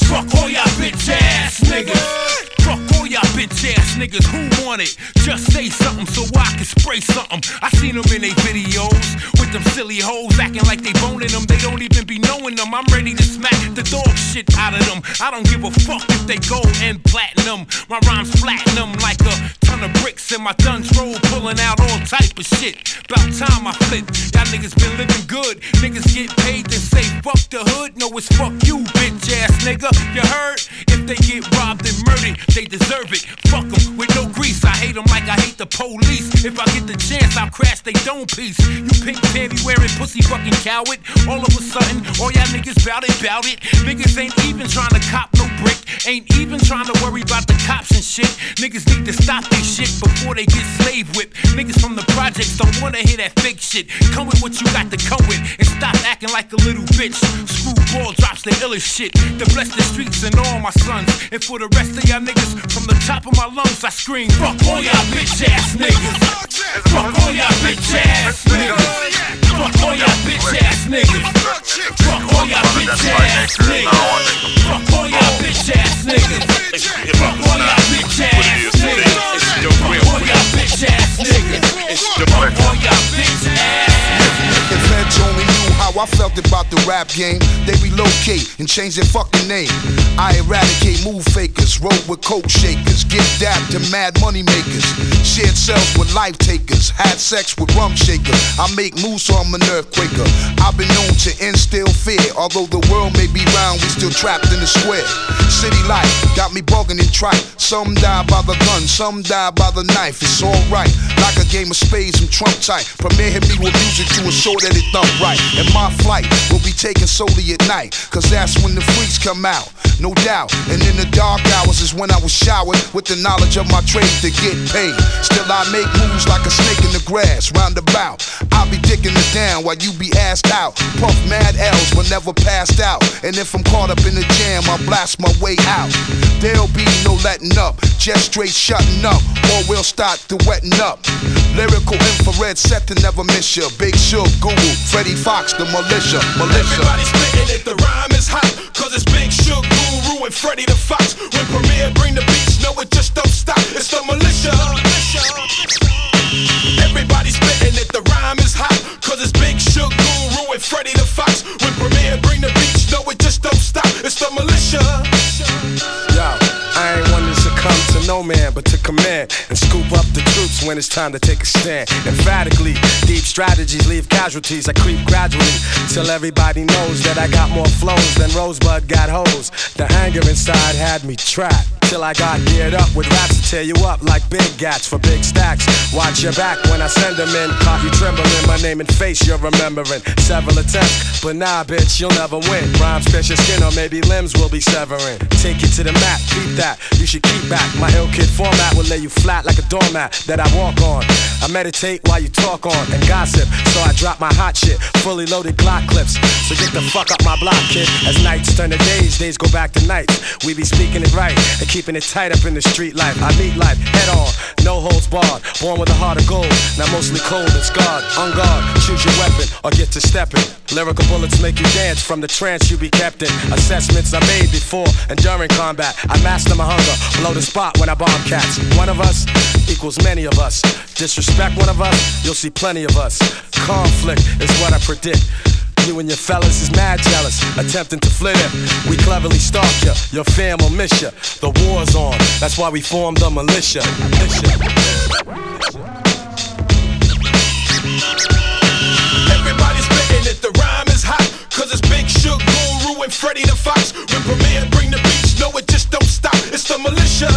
Speaker 20: Fuck all y'all bitch ass niggas. Fuck all y'all bitch ass niggas who want it. Just say something so I can spray something. I seen them in they videos with them silly hoes acting like they boning them. They don't even be knowing them. I'm ready to smack the dog shit out of them. I don't give a fuck if they go and platinum. My rhymes them like a ton of bricks and my guns roll pulling out all type of shit. About time I flip. Y'all niggas been living good. Niggas get paid to say fuck the hood. No, it's fuck you, bitch ass nigga. You heard? If they get robbed and murdered, they deserve it. Fuck them with no grease. I hate them like I hate the police. If I get the chance, I'll crash they dome piece. You pink panty wearing pussy fucking coward. All of a sudden, all y'all niggas bout it, bout it. Niggas ain't even trying to cop no
Speaker 21: Ain't even trying to worry about the cops and shit. Niggas need to stop this shit before they get slave whipped. Niggas from the projects don't wanna hear that fake shit. Come with what you got to come with and stop acting like a little bitch. Screwball drops the illest shit to bless the streets and all my sons. And for the rest of y'all niggas, from the top of my lungs, I scream, fuck all y'all bitch ass niggas. Fuck all y'all bitch ass niggas. Fuck all y'all bitch ass niggas. Fuck all y'all bitch ass niggas. Fuck all y'all bitch ass niggas. Fuck all y'all bitch ass niggas. Fuck all y'all bitch ass niggas. Fuck all y'all bitch ass
Speaker 27: I felt about the rap game, they relocate and change their fucking name. I eradicate move fakers, roll with coke shakers, get dapped to mad money makers. Shared cells with life takers, had sex with rum shakers. I make moves so I'm an earthquaker. I've been known to instill fear, although the world may be round, we still trapped in the square. City life got me bugging and trite. Some die by the gun, some die by the knife. It's alright, like a game of spades, I'm Trump tight. Premier hit me with music to assure that it thump right. And my flight will be taken solely at night, cause that's when the freaks come out. No doubt, and in the dark hours is when I was showered with the knowledge of my trade to get paid. Still, I make moves like a snake in the grass, roundabout. I'll be dicking it down while you be assed out. Puff mad L's but never passed out. And if I'm caught up in the jam, I blast my way out. There'll be no letting up, just straight shutting up, or we'll start to wetting up. Lyrical infrared set to never miss ya. Big Shug, Guru, Freddie Foxxx, the militia, militia.
Speaker 28: Everybody spitting it, the rhyme is hot. Cause it's Big Shug, Guru, and Freddy the Fox. When Premier bring the beats, no, it just don't stop. It's the militia. Everybody spitting it, the rhyme is hot. Cause it's Big Shug, Guru, and Freddy the Fox. When Premier bring the beats, no, it just don't stop. It's the militia.
Speaker 5: Yo, I ain't one to succumb to no man, but to command and scoop up the troops when it's time to take a stand. Emphatically, deep strategies leave casualties. I creep gradually till everybody knows that I got more flows than Rosebud got hoes. The anger inside had me trapped. Till I got geared up with raps to tear you up like big gats for big stacks. Watch your back when I send them in. Caught you trembling, my name and face you're remembering. Several attempts, but nah, bitch, you'll never win. Rhymes pierce your skin or maybe limbs will be severing. Take you to the mat, keep that. You should keep back. My ill kid format will lay you flat like a doormat that I walk on. I meditate while you talk on and gossip, so I drop my hot shit, fully loaded Glock clips. So get the fuck up my block, kid. As nights turn to days, days go back to nights. We be speaking it right and keeping it tight up in the street life. I meet life head on, no holds barred. Born with a heart of gold, now mostly cold and scarred. On guard, choose your weapon or get to stepping. Lyrical bullets make you dance from the trance you be kept in. Assessments I made before and during combat. I master my hunger, blow the spot when I bomb cats. One of us equals many of us. Disrespect one of us, you'll see plenty of us. Conflict is what I predict. You and your fellas is mad jealous, attempting to flit it. We cleverly stalk ya, your fam will miss ya. The war's on, that's why we formed the militia.
Speaker 28: Everybody spitting it, the rhyme is hot. Cause it's Big Shug, Guru, and Freddy the Fox. When Premier bring the beats, no, it just don't stop. It's the militia.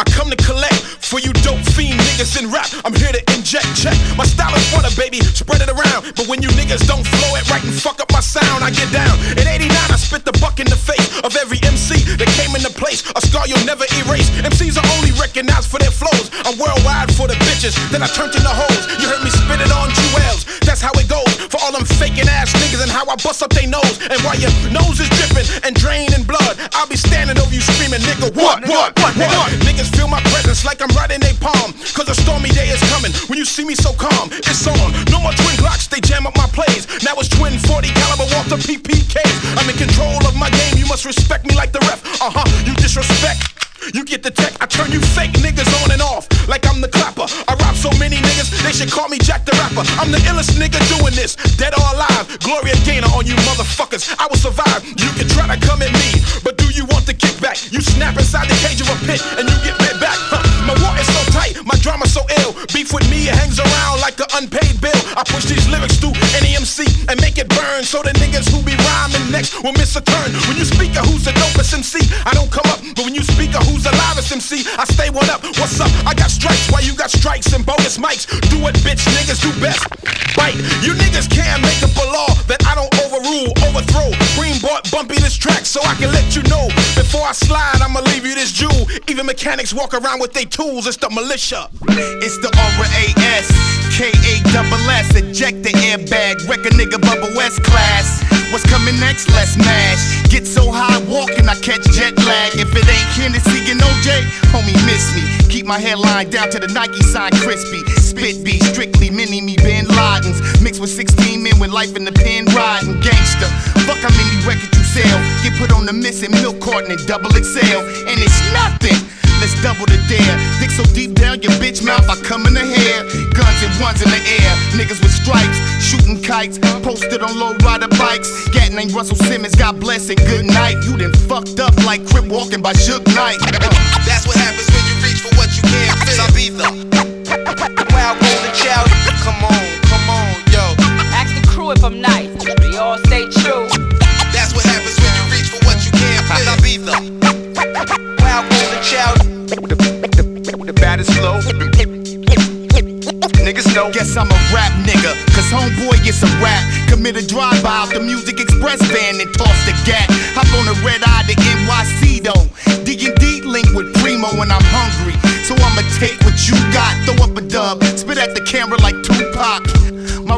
Speaker 28: I come to for you dope fiend niggas in rap. I'm here to inject, check. My style is water, baby, spread it around. But when you niggas don't flow it right and fuck up my sound, I get down. In 89, I spit the buck in the face of every MC that came into place. A scar you'll never erase. MCs are only recognized for their flows. I'm worldwide for the bitches that I turned into hoes. You heard me spit it on jewels. That's how it goes for all them faking ass niggas and how I bust up they nose. And while your nose is dripping and draining blood, I'll be standing over you screaming, nigga, what, what, what, what? Niggas feel my presence like I'm right in they palm. Cause a stormy day is coming. When you see me so calm, it's on. No more twin Glocks, they jam up my plays. Now it's twin 40 caliber Walther PPKs. I'm in control of my game, you must respect me like the ref. Uh huh, you disrespect. You get the tech, I turn you fake niggas on and off like I'm the clapper. I rap so many niggas, they should call me Jack the Rapper. I'm the illest nigga doing this, dead or alive. Gloria Gaynor on you motherfuckers. I will survive. You can try to come at me, but do you want the kickback? You snap inside the cage of a pit and you get bit back. Huh. My war is so tight, my drama so ill. Beef with me, it hangs around like an unpaid bill. I push these lyrics through NEMC and make it burn so the niggas who be rhyming next will miss a turn. When you speak of who's the dopest MC, I don't come up, but when you speak of who's the livest MC, I stay one up. What's up? I got strikes while you got strikes and bonus mics. Do what bitch niggas do best. Bite. You niggas can't make up a law that I don't overrule, overthrow. Green bought bumpy this track so I can let you know. Before I slide, I'ma this jewel. Even mechanics walk around with their tools. It's the militia.
Speaker 18: It's the R-A-S, K-A-double-S, eject the airbag, wreck a nigga bubble West class. What's coming next? Let's mash. Get so high walking, I catch jet lag. If it ain't Hennessy and OJ, homie, miss me. Keep my hairline down to the Nike sign crispy. Spit be strictly mini me. Mixed with 16 men with life in the pen riding. Gangster. Fuck how many records you sell. Get put on the missing milk carton and double XL. And it's nothing. Let's double the dare. Dick so deep down your bitch mouth, I come in the hair. Guns and ones in the air. Niggas with stripes, shooting kites. Posted on low rider bikes. Gat named Russell Simmons, God bless and good night. You done fucked up like Crip walking by Suge Knight. Uh.
Speaker 29: That's what happens when you reach for what you can't feel. Ibiza. Wild golden child. Come on, come on, yo.
Speaker 30: Ask if I'm nice. We all stay true.
Speaker 29: That's what happens when you reach for what you can't feel. Ibiza. Wild golden child.
Speaker 18: The baddest flow. Niggas know. Guess I'm a rap nigga. Cause homeboy gets a rap. Commit a drive by out the Music Express van and toss the gat. Hop on a red eye to NYC though. D&D link with Primo when I'm hungry. So I'ma take what you got. Throw up a dub. Spit at the camera like Tupac.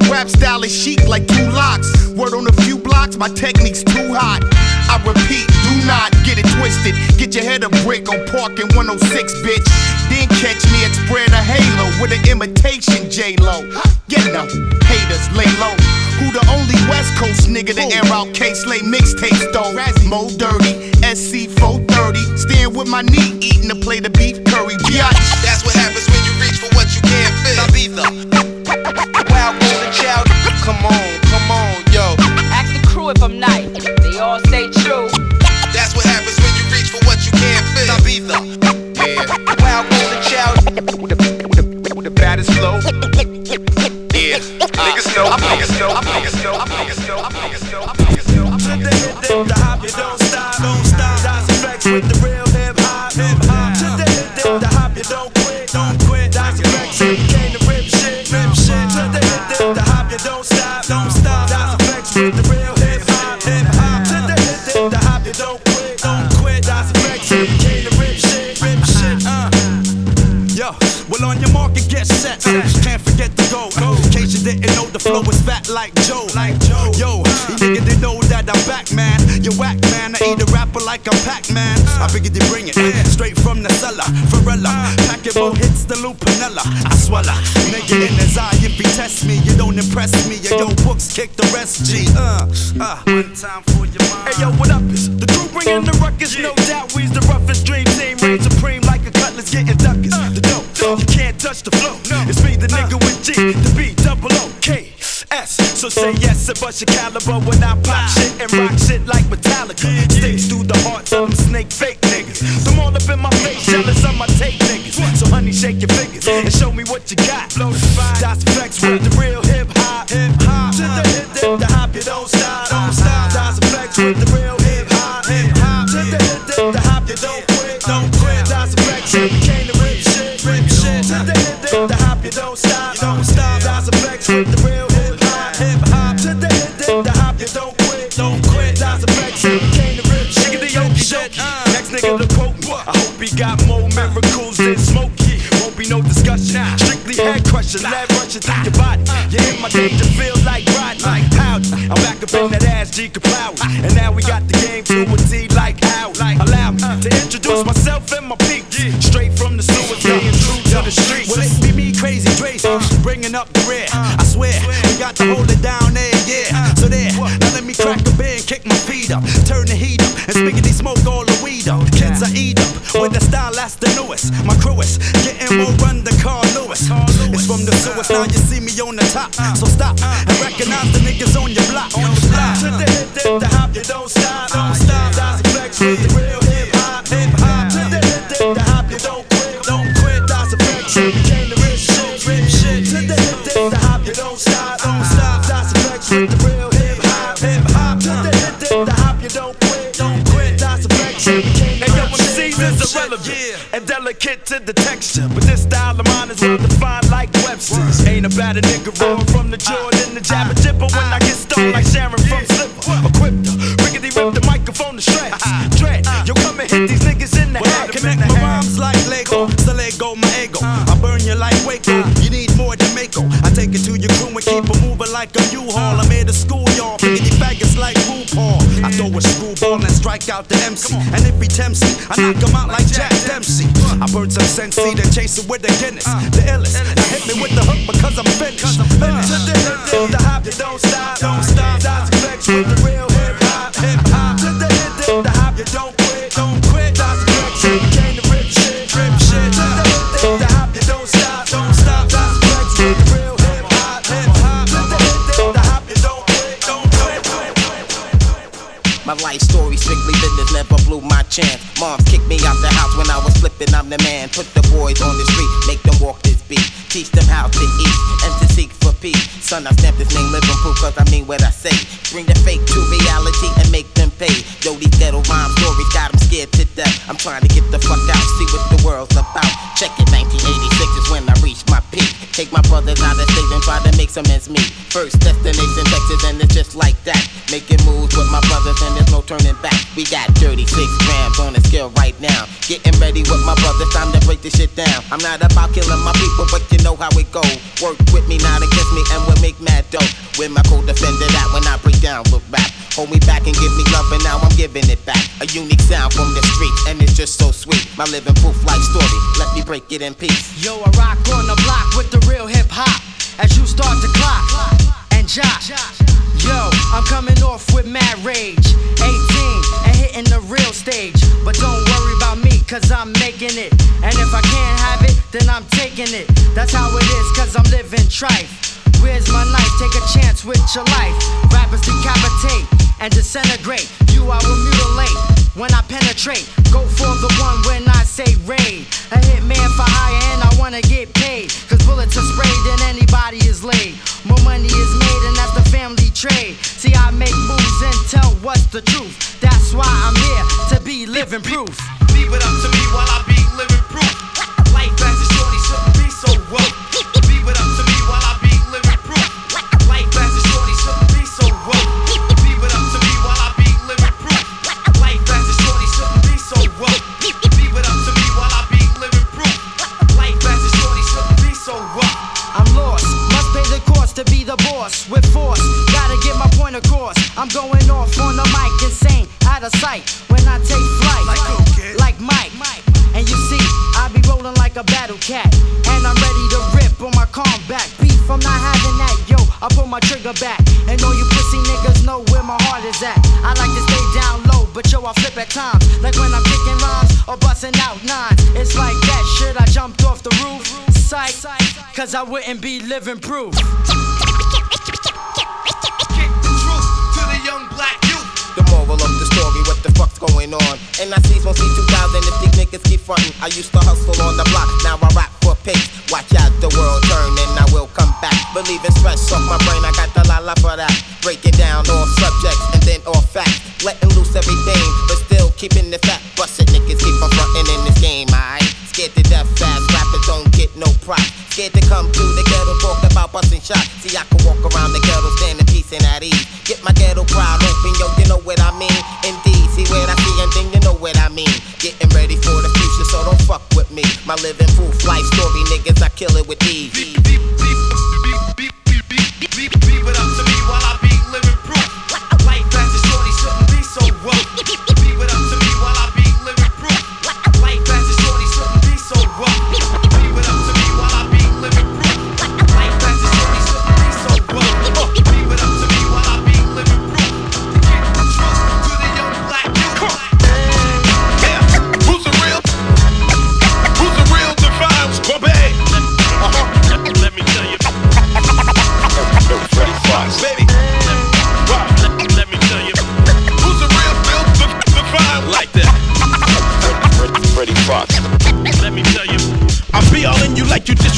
Speaker 18: Rap style is chic like two locks. Word on a few blocks, my technique's too hot. I repeat, do not get it twisted. Get your head a brick on Park in 106, bitch. Then catch me at Spread a Halo with an imitation J-Lo. Get no haters, lay low. Who the only West Coast nigga to air out K-Slay mixtapes though? Mo Dirty, SC 430. Stand with my knee, eating a plate of beef curry. Biatch.
Speaker 29: That's what happens when you reach for what you can't feel. Ibiza. Wild golden child. Come on, come on, yo.
Speaker 30: Ask the crew if I'm nice. They all stay true.
Speaker 29: That's what happens when you reach for what you can't feel. Ibiza. Yeah. Wild golden child.
Speaker 18: The baddest flow. Yeah. Niggas know, niggas know, niggas know, niggas know,
Speaker 11: Can't forget the go. In case you didn't know, the flow is fat like Joe. Like Joe. Yo, you nigga they know that I'm back, man. You whack, man. I eat a rapper like a Pac-Man. I figured you bring it straight from the cellar. Varela, packing more hits than Lou Piniella. I swallow, nigga in his eye. If he test me, you don't impress me. Yo, yo, books kick the rest. G. Uh, uh. One time for your mind. Hey yo, what up? Is the crew bringing the ruckus? No doubt, we's the roughest dream team. Reign supreme like a cutlass getting duckers. Touch the flow. It's me, the nigga with G, the B, double O, K. S. So say yes and bust your caliber when I pop shit and rock shit like Metallica. Sticks through the hearts of them snake fake niggas. Them all up in my face, jealous of my tape niggas. So honey, shake your fingers and show me what you got. Das EFX with the real hip hop. Got more miracles than Smokey. Won't be no discussion. Strictly head crushing, lead rushing through your body. You in my danger feel like Rodney. Howdy, I'm back up in that ass G Kapow. And now we got the game to a T like how. Allow me to introduce myself and my peak. Straight from the sewer, staying true to the streets. Well, it be me, Krazy Drayz, bringing up the rear. I swear, we got to hold it down there, yeah. So there, now let me crack a and kick my feet up. Turn the heat up and spiggity smoke all newest. My crew is getting more run than Carl Lewis. It's from the sewers, now you see me on the top. So stop uh. and recognize the niggas on your block. On the block. To the hip, the hop, you don't stop. kid to the texture, but this style of mine is undefined like Webster's. Ain't about a nigga roaring from the Jordan to Jabba Jibba when I get stoned like Sharon from Sliver. Equipped to rickety rip the microphone to shreds. Uh-huh. Dread, uh-huh. yo, come and hit these niggas in the head. Connect my rhymes like Lego, so Lego my ego. Uh-huh. I burn you like Waco, you need more Jamaica. I take it to your crew and keep it moving like a U-Haul. I made a schoolyard, figure you faggots like RuPaul. I throw a screw strike out the MC. And if he tempts me, I knock him out like Jack Dempsey. I burn some Sensi, then chase it with the Guinness. The illest. Now hit me with the hook because I'm finished. Finish. To the the you don't stop, don't stop. Das EFX with the real hip hop, hip hop. The the you don't quit, don't quit. Das EFX, you came to rip shit, rip shit. The the you don't stop, don't stop. Dodge effects with the real hip hop, the the.
Speaker 4: My life story strictly business, never blew my chance. Moms kicked me out the house when I was flipping, I'm the man. Put the boys on the street, make them walk this beat. Teach them how to eat and to seek for peace. Son, I stamp this name living proof cause I mean what I say. Bring the fake to reality and make them pay. Yo, these ghetto rhyme stories got them scared to death. I'm trying to get the fuck out, see what the world's about. Check it, 1986 is when I reached my peak. Take my brothers out of state and try to make some ends meet. First destination Texas and it's just like that. Making moves with my brothers and there's no turning back. We got 36 grams on the scale right now. Getting ready with my brothers, time to break this shit down. I'm not about killing my people, but you know how it go. Work with me, not against me, and we'll make mad dough. With my co-defender that when I break down with rap. Hold me back and give me love, and now I'm giving it back. A unique sound from the streets, and it's just so sweet. My living proof life story, let me break it in peace.
Speaker 3: Yo, I rock on the block with the real hip hop. As you start to clock and jock. Yo, I'm coming off with mad rage. 18 and hitting the real stage. But don't worry about me, cause I'm making it. And if I can't have it, then I'm taking it. That's how it is, cause I'm living trife. Where's my knife? Take a chance with your life. Rappers decapitate and disintegrate. You I will mutilate when I penetrate. Go for the one when I say raid. A hitman for hire and I wanna get paid. Cause bullets are sprayed and anybody is laid. More money is made and that's the family trade. See, I make moves and tell what's the truth. That's why I'm here to be living proof.
Speaker 31: Leave it up to me while I be living proof. Life as a shorty shouldn't be so rough.
Speaker 3: Out of sight. When I take flight, like, Mike. And you see, I be rolling like a battle cat. And I'm ready to rip on my combat. Beef, I'm not having that, yo. I pull my trigger back. And all you pussy niggas know where my heart is at. I like to stay down low, but yo, I flip at times. Like when I'm kicking rhymes or busting out nines. It's like that shit, I jumped off the roof. Psych, cause I wouldn't be living proof.
Speaker 31: Kick the truth To the young black
Speaker 4: moral of the story, what the fuck's going on? And I see from C2000 if these niggas keep frontin'. I used to hustle on the block, now I rap for pace. Watch out, the world turn and I will come back. Believe in stress off my brain, I got the la la for that. Breaking down all subjects and then all facts. Letting loose everything, but still keeping the fat. Busted niggas keep on frontin' in this game, aight? Scared to death fast, no prop. Scared to come to the ghetto, talk about busting shots. See, I can walk around the ghetto, stand in peace and at ease. Get my ghetto crowd open, yo, you know what I mean? Indeed, see what I see, and then you know what I mean. Getting ready for the future, so don't fuck with me. My living proof life story, niggas, I kill it with ease.
Speaker 28: Foxxx. Let me tell you. I be all in you like you disrespect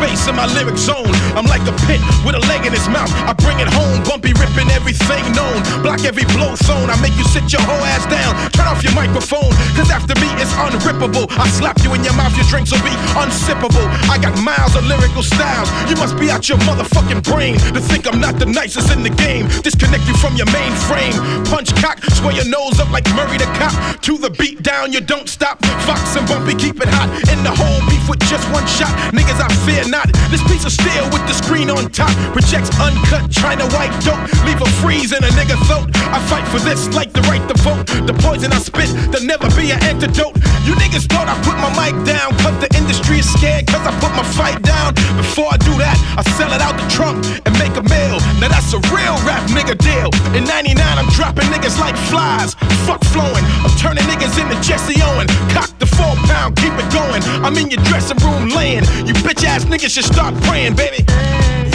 Speaker 28: space in my lyric zone. I'm like a pit with a leg in his mouth. I bring it home, bumpy ripping everything known. Block every blow zone. I make you sit your whole ass down. Turn off your microphone, cause after me it's unrippable. I slap you in your mouth, your drinks will be unsippable. I got miles of lyrical styles. You must be out your motherfucking brain to think I'm not the nicest in the game. Disconnect you from your mainframe. Punch cock, swear your nose up like Murray the cop. To the beat down, you don't stop. Foxxx and Bumpy keep it hot in the hole beef with just one shot. Niggas, I fear not. This piece of steel with the screen on top projects uncut China white dope. Leave a freeze in a nigga throat. I fight for this like the right to vote. The poison I spit, there'll never be an antidote. You niggas thought I put my mic down, cause the industry is scared, cause I put my fight down. Before I do that, I sell it out the trunk and make a meal. Now that's a real rap nigga deal. In 99, I'm dropping niggas like flies. Fuck flowing. I'm turning niggas into Jesse Owen. Cock the four pound, keep it going. I'm in your dressing room laying. You bitch ass niggas should start praying, baby.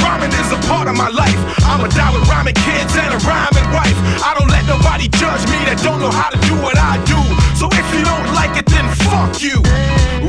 Speaker 28: Rhyming is a part of my life. I'ma die with rhyming kids and a rhyming wife. I don't let nobody judge me that don't know how to do what I do. So if you don't like it, then fuck you.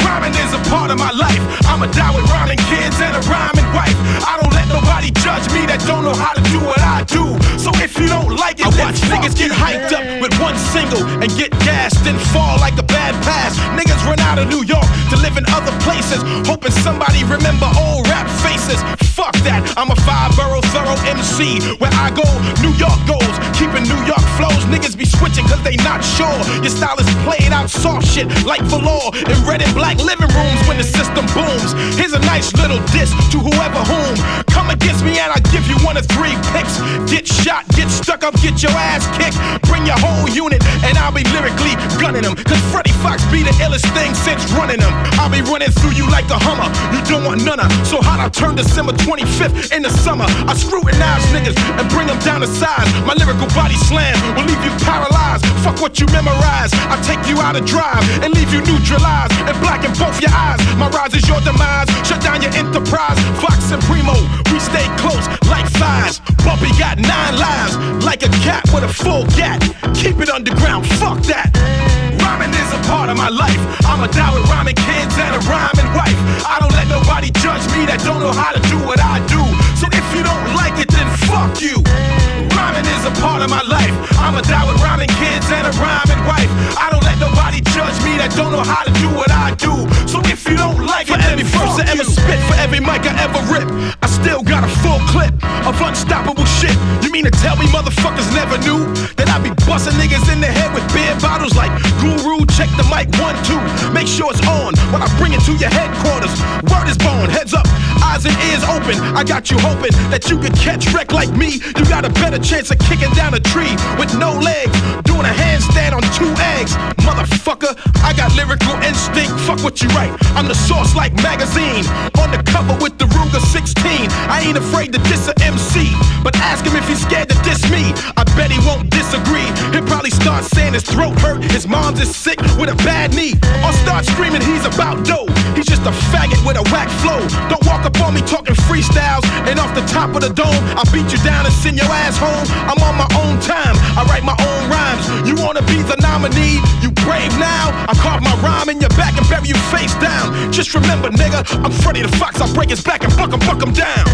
Speaker 28: Rhyming is a part of my life. I'ma die with rhyming kids and a rhyming wife. I don't let nobody judge me that don't know how to do what I do. So if you don't like it, I watch niggas get hyped up with one single and get gassed and fall like a bad pass. Niggas run out of New York to live in other places, hoping somebody remember old rap faces. Fuck that, I'm a five borough thorough MC. Where I go, New York goes, keeping New York flows. Niggas be switching cause they not sure. Your style is played out soft shit like velour in red and black living rooms when the system booms. Here's a nice little diss to whoever whom come against me and I'll give you one of three picks. Get shot, get stuck up, get your ass kicked. Bring your whole unit and I'll be lyrically gunning them. Cause Freddie Foxxx be the illest thing since running them. I'll be running through you like a Hummer. You don't want none of. So hot I turn December 25th in the summer. I scrutinize niggas and bring them down to size. My lyrical body slam will leave you paralyzed. Fuck what you memorize. I take you out of drive and leave you neutralized and blacken both your eyes. My rise is your demise. Shut down your enterprise. Foxxx and Primo, we stay close like thighs. Bumpy got nine lives like a cat with a full gat. Keep it underground. Fuck that. Rhyming is a part of my life. I'ma die with rhyming kids and a rhyming wife. I don't let nobody judge me that don't know how to do what I do. So if you don't like it, then fuck you. Rhyming is a part of my life. I'ma die with rhyming kids and a rhyming wife. I don't let nobody judge me that don't know how to do what I do. So if you don't like it, For it, every verse I ever spit, for every mic I ever rip, I still got a full clip of unstoppable shit. You mean to tell me motherfuckers never knew that I be busting niggas in the head with beer bottles like Guru? Check the mic one, two. Make sure it's on when I bring it to your headquarters. Word is born, heads up, eyes and ears open. I got you hoping that you could catch wreck like me. You got a better chance of kicking down a tree with no legs, doing a handstand on two eggs. Motherfucker, I got lyrical instinct. Fuck what you write. I'm the source like magazine. On the cover with the Ruger 16. I ain't afraid to diss a MC. But ask him if he's scared to diss me. I bet he won't disagree. He'll probably start saying his throat hurt. His mom's is sick with a bad knee. Or start screaming he's about dough. He's just a faggot with a whack flow. Don't walk up on me talking freestyles. And off the top of the dome, I'll beat you down and send your ass home. I'm on my own time. I write my own rhymes. You wanna be the nominee? You brave now? I carve my rhyme in your back and bury you face down. Just remember, nigga, I'm Freddy the Fox. I'll break his back and buck him, buck him down.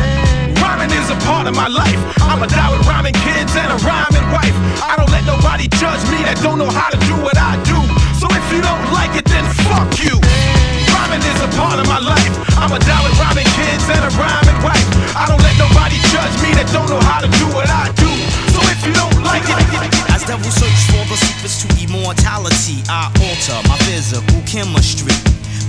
Speaker 28: Rhyming is a part of my life. I'ma die with rhyming kids and a rhyming wife. I don't let nobody judge me that don't know how to do what I do. So if you don't like it, then fuck you. Rhyming is a part of my life. I'ma die with rhyming kids and a rhyming wife. I don't let nobody judge me that don't know how to do what I do. So if you don't like it,
Speaker 11: As devil search for the secrets to immortality, I alter my physical chemistry.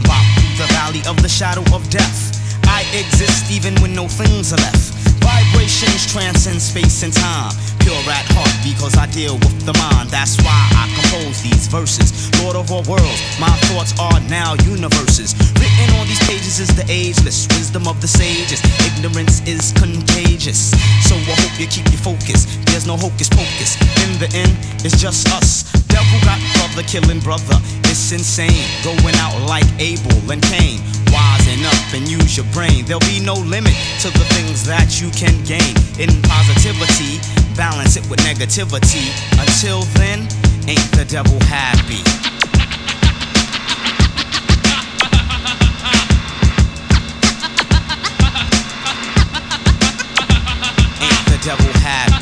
Speaker 11: Bop through the valley of the shadow of death. I exist even when no things are left. Vibrations transcend space and time. Pure at heart because I deal with the mind. That's why I compose these verses. Lord of all worlds, my thoughts are now universes. Written on these pages is the ageless wisdom of the sages. Ignorance is contagious. So I hope you keep your focus. There's no hocus pocus. In the end, it's just us. Devil got brother killing brother. It's insane. Going out like Abel and Cain. Wisen up and use your brain. There'll be no limit to the things that you can gain. In positivity, balance it with negativity. Until then, ain't the devil happy? <laughs> Ain't the devil happy?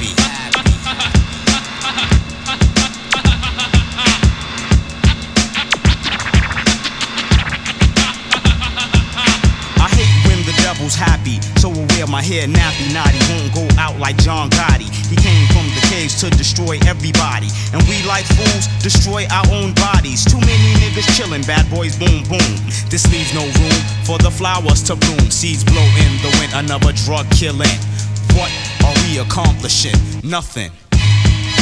Speaker 11: Happy, so aware wear my hair nappy naughty, won't go out like John Gotti. He came from the caves to destroy everybody. And we like fools destroy our own bodies. Too many niggas chillin', bad boys boom boom. This leaves no room for the flowers to bloom. Seeds blow in the wind, another drug killing. What are we accomplishing? Nothing.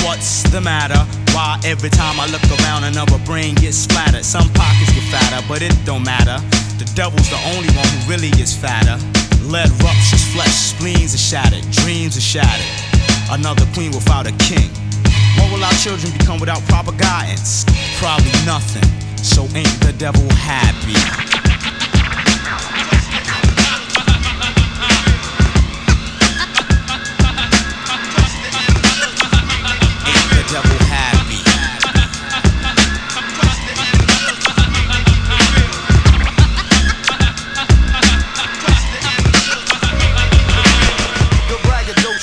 Speaker 11: What's the matter? Why every time I look around another brain gets splattered? Some pockets get fatter, but it don't matter. The devil's the only one who really is fatter. Lead ruptures flesh, spleens are shattered, dreams are shattered. Another queen without a king. What will our children become without proper guidance? Probably nothing. So ain't the devil happy?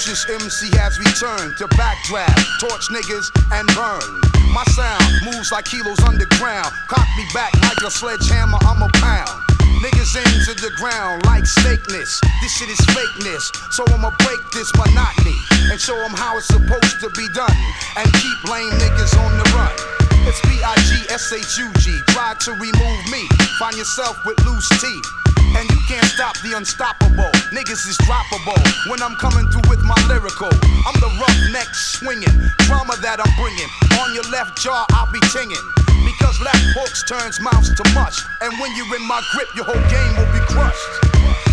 Speaker 27: MC has returned to backdraft, torch niggas, and burn. My sound moves like kilos underground. Cock me back like a sledgehammer, I'm a pound. Niggas into the ground like fakeness. This shit is fakeness. So I'ma break this monotony and show them how it's supposed to be done. And keep lame niggas on the run. It's B-I-G-S-H-U-G. Try to remove me. Find yourself with loose teeth. And you can't stop the unstoppable. Niggas is droppable when I'm coming through with my lyrical. I'm the roughneck swinging drama that I'm bringing. On your left jaw, I'll be tinging. Because left hooks turns mouths to mush. And when you're in my grip, your whole game will be crushed.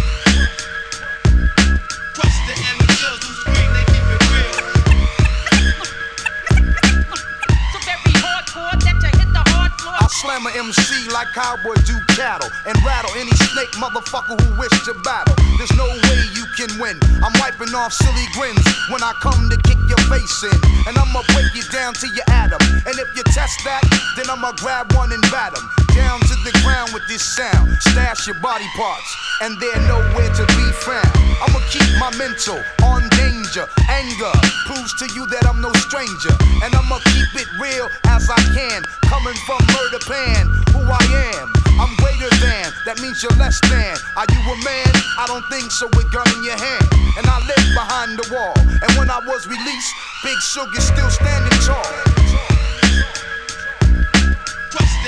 Speaker 27: Slam a MC like cowboy do cattle and rattle any snake motherfucker who wish to battle. There's no way you can win. I'm wiping off silly grins when I come to kick your face in. And I'ma break you down to your atom. And if you test that, then I'ma grab one and bat 'em Down to the ground with this sound. Stash your body parts, and they're nowhere to be found. I'ma keep my mental on danger. Anger proves to you that I'm no stranger. And I'ma keep it real as I can. Coming from murder pan, who I am. I'm greater than, that means you're less than. Are you a man? I don't think so with gun in your hand. And I live behind the wall. And when I was released, Big Shug still standing tall.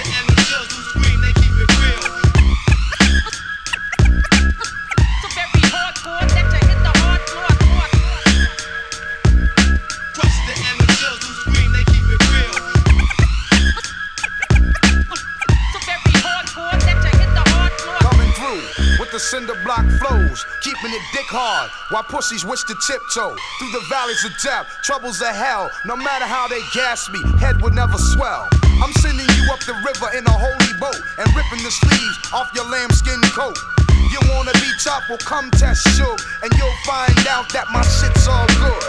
Speaker 27: Coming the cinder block flows, keeping it dick hard while pussies wish to tiptoe through the valleys of death, troubles of hell. No matter how they gas me, head would never swell. I'm sending you up the river in a holy boat and ripping the sleeves off your lambskin coat. You wanna be tough? Well, come test Shug, and you'll find out that my shit's all good.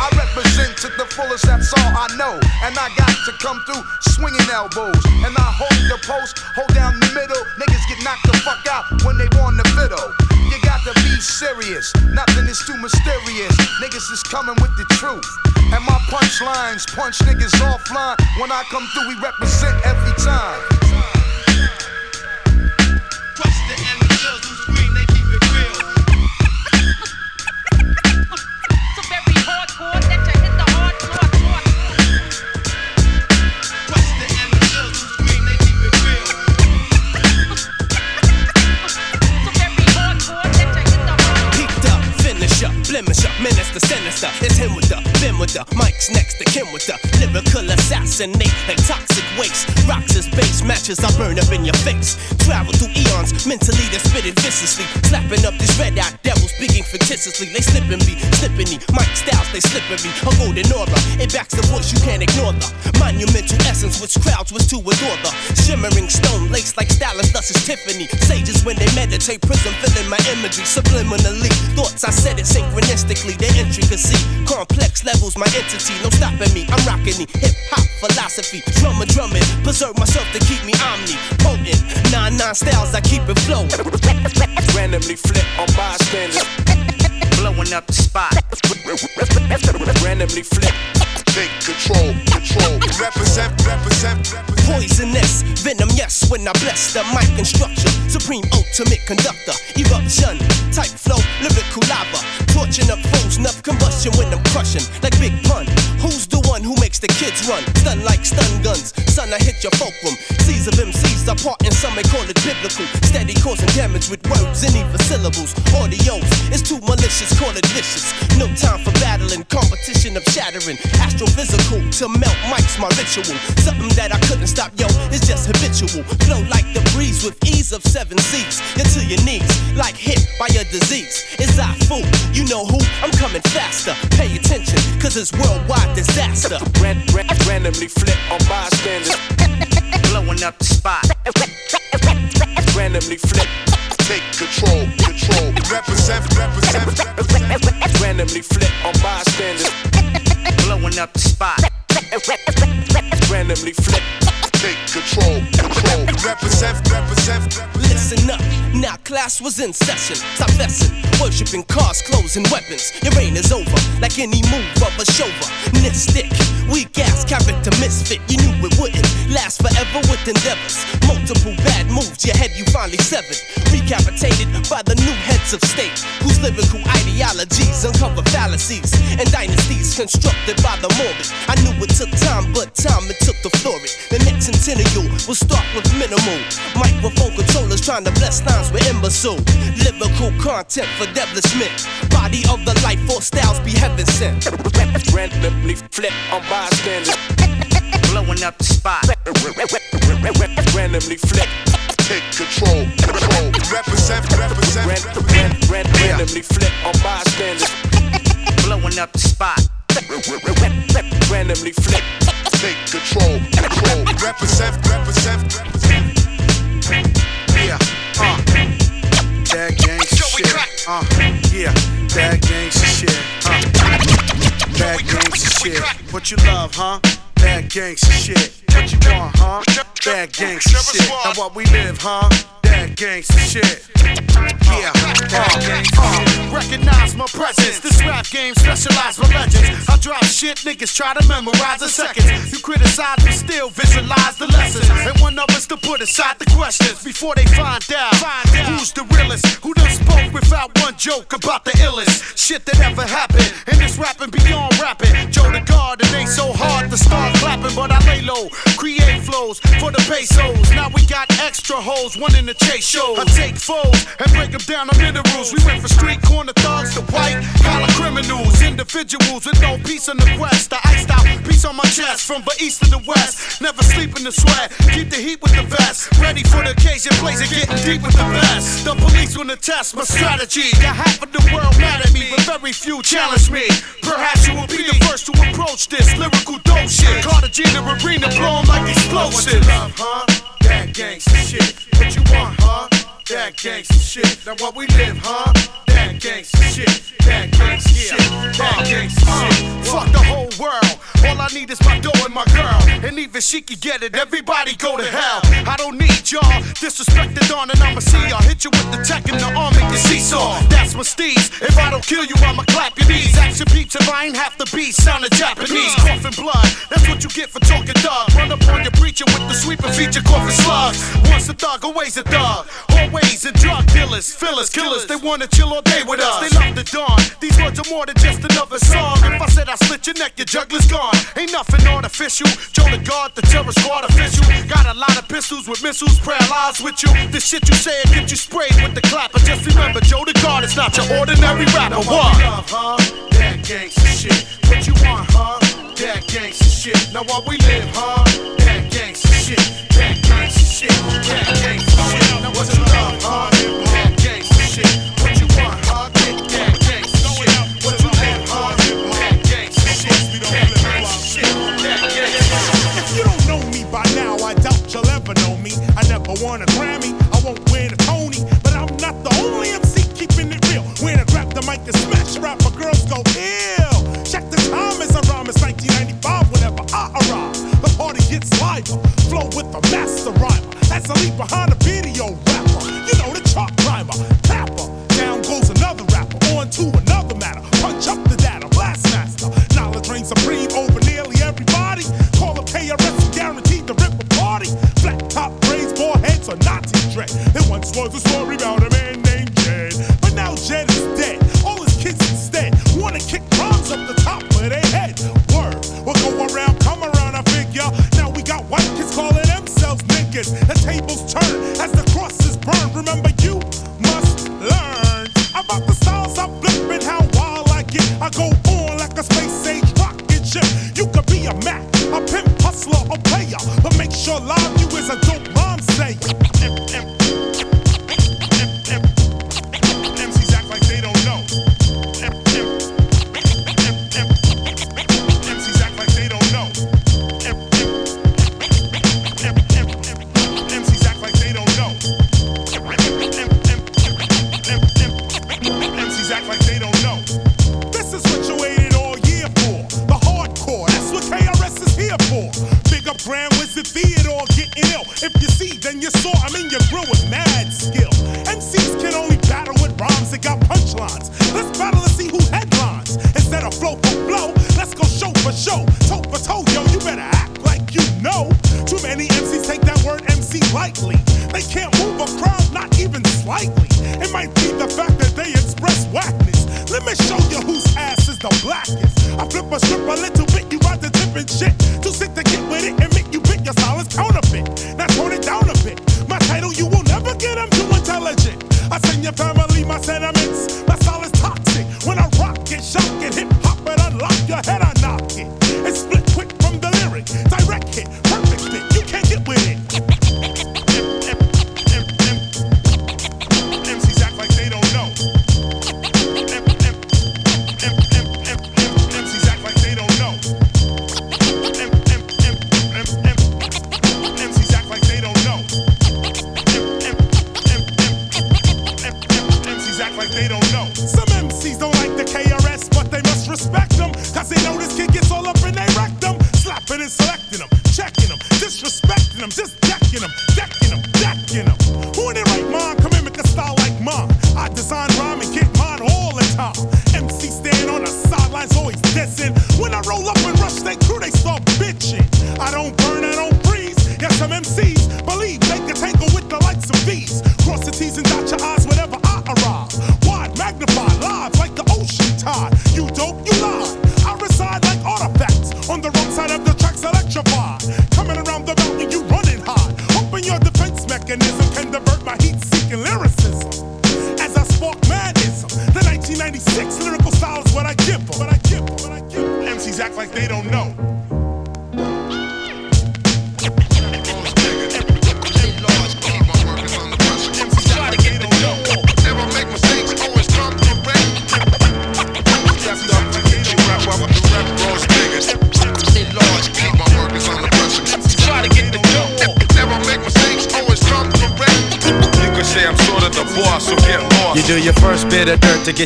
Speaker 27: I represent to the fullest, that's all I know. And I got to come through swinging elbows. And I hold the post, hold down the middle. Niggas get knocked the fuck out when they want the fiddle. You got to be serious, nothing is too mysterious. Niggas is coming with the truth. And my punchlines punch niggas offline. When I come through, we represent every time.
Speaker 32: Finish up, the sinister. It's him with the, Ben with the, Mike's next to Kim with the lyrical assassinate like toxic waste. Rocks is base matches, I burn up in your face. Travel through eons, mentally they spit it viciously. Slapping up these red eyed devils, speaking fictitiously. They slipping me, slipping me. Mike Styles, they slippery. A golden aura, it backs the voice, you can't ignore the monumental essence which crowds was to adore the shimmering stone laced like stylus, thus is Tiffany. Sages when they meditate, prism filling my imagery subliminally. Thoughts I said it synchronistically, the intricacy. Complex levels, my entity, no stopping me. I'm rocking the hip hop philosophy. Drummer drumming, preserve myself to keep me omni potent. Nine nine styles, I keep it flowing.
Speaker 14: Randomly flip on bystanders.
Speaker 11: Blowing up the spot.
Speaker 14: Randomly flip.
Speaker 33: Take control, control.
Speaker 34: Represent, represent, represent.
Speaker 32: Poisonous, venom, yes, when I bless the mic and structure. Supreme ultimate conductor, eruption, type flow, lyrical lava. Torching up foes, enough combustion when I'm crushing, like Big Pun. Who's the one who makes the kids run? Stun like stun guns, son, I hit your fulcrum. Seas of MCs are part and some may call it biblical. Steady causing damage with words and even syllables. Audios, it's too malicious, call it vicious. No time for battling, competition of shattering. Astrophysical, to melt mics, my ritual. Something that I couldn't stop, yo, it's just habitual. Flow like the breeze with ease of seven seas. You're to your knees, like hit by a disease. It's I fool, you know who? I'm coming faster. Pay attention, cause it's worldwide disaster.
Speaker 14: Ran, ran, randomly flip on bystanders. <laughs>
Speaker 29: Blowing up the spot.
Speaker 14: Randomly flip.
Speaker 33: Take control, control.
Speaker 34: Represent, represent, represent.
Speaker 14: Randomly flip on bystanders. <laughs>
Speaker 29: Blowing up the spot.
Speaker 14: Randomly flip.
Speaker 33: Take control, control.
Speaker 34: Represent, represent, represent.
Speaker 32: Listen up, now class was in session. Stop messing, worshiping cars, clothes, and weapons. Your reign is over, like any move of a chauvinistic. Weak ass character misfit, you knew it wouldn't last forever with endeavors. Multiple bad moves, your head you finally severed. Recapitated by the new heads of state, whose lyrical ideologies uncover fallacies and dynasties constructed by the morbid. I knew it took time, but time it took to floor it. The next centennial will start with minimal microphone controllers trying to bless lines with imbecile lyrical content for devilishment. Body of the life force styles be heaven sent. <laughs>
Speaker 14: Randomly flip on bystanders.
Speaker 29: Blowing up the spot.
Speaker 14: Randomly flip.
Speaker 33: Take control, control.
Speaker 34: Represent, represent,
Speaker 14: Ran,
Speaker 34: represent.
Speaker 14: ran, ran, randomly flip on bystanders.
Speaker 29: Blowing up the spot.
Speaker 14: Randomly flip.
Speaker 33: Take control, control.
Speaker 34: Represent, represent, represent.
Speaker 27: Shit. Uh, yeah, that gangsta shit. Uh, that gangsta shit. What you love, huh? That gangsta shit. What you want, huh? That gangsta shit. Now what we live, huh? That gangsta shit. Yeah, uh, uh, recognize my presence. This rap game specialized for legends. I drop shit, niggas try to memorize in seconds. You criticize, but still visualize the lessons. And one of us to put aside the questions before they find out who's the realest. Who done spoke without one joke about the illest shit that ever happened. And this rapping beyond rapping. Joe the God, it ain't so hard to start clapping, but I lay low, create flows for the pesos. Now we got extra hoes, one in the chase show. I take foes and break them down to minerals. We went from street corner thugs to white collar criminals, individuals with no peace in the quest. I iced out peace on my chest from the east to the west. Never sleep in the sweat, keep the heat with the vest. Ready for the occasion, blazing, getting deep with the best. The police wanna test my strategy. Got half of the world mad at me, but very few challenge me. Perhaps you will be the first to approach this lyrical dope shit. Cartagena arena blow 'em like explosives. Love, huh? That gangsta shit. What you want, huh? That gangsta shit. Now what we live, huh? That gangsta shit. That gangsta shit. Shit. Fuck the whole world. All I need is my dough and my girl. And even she can get it. Everybody go to hell. I don't need y'all. Disrespect the dawn and I'ma see y'all. Hit you with the tech and the arm, make you seesaw. That's my steez. If I don't kill you, I'ma clap your knees. Action peeps if I ain't half the beat. Sounding Japanese. Coughing blood. That's what you get for talking thug. Run up on your preacher with the sweeper feature coughing slugs. Once a thug, always a thug. Always in drug dealers, fillers, killers. They wanna chill all day with us. They love the dawn. These words are more than just another song. If I said I slit your neck, your juggler's gone. Ain't nothing artificial. Joe the God, the terror squad official. Got a lot of pistols with missiles, paralyzed with you. The shit you say will get you sprayed with the clapper. Just remember, Joe the God is not your ordinary rapper. What? Love, huh? That gangsta shit. What you want, huh? That gangsta shit. Now what we live, huh? That gangsta shit. That gangsta shit. That gangsta shit. Now what you love, huh? That gangsta shit.
Speaker 24: I want a Grammy, I won't win a Tony, but I'm not the only MC keeping it real. When I grab the mic and smash rap, rapper, girls go ill. Check the time as I rhyme, it's 1995 whenever I arrive. The party gets liver, flow with the master rhymer. That's a leap behind a video rapper. You know the chart climber, tapper. Down goes another rapper, on to another matter. Punch up the data, blast master. Knowledge reigns supreme over nearly dread. There once was a story about a man named Jed, but now Jed is dead. All his kids instead wanna kick bombs up the top of their head. Word, what go around, come around, I figure. Now we got white kids calling themselves niggas. The tables turn as the crosses burn. Remember, you must learn about the styles I flip and how wild I get. I go on like a space age rocket ship. You could be a Mac, a hustler, or player, but make sure live you is a dope rhyme sayer.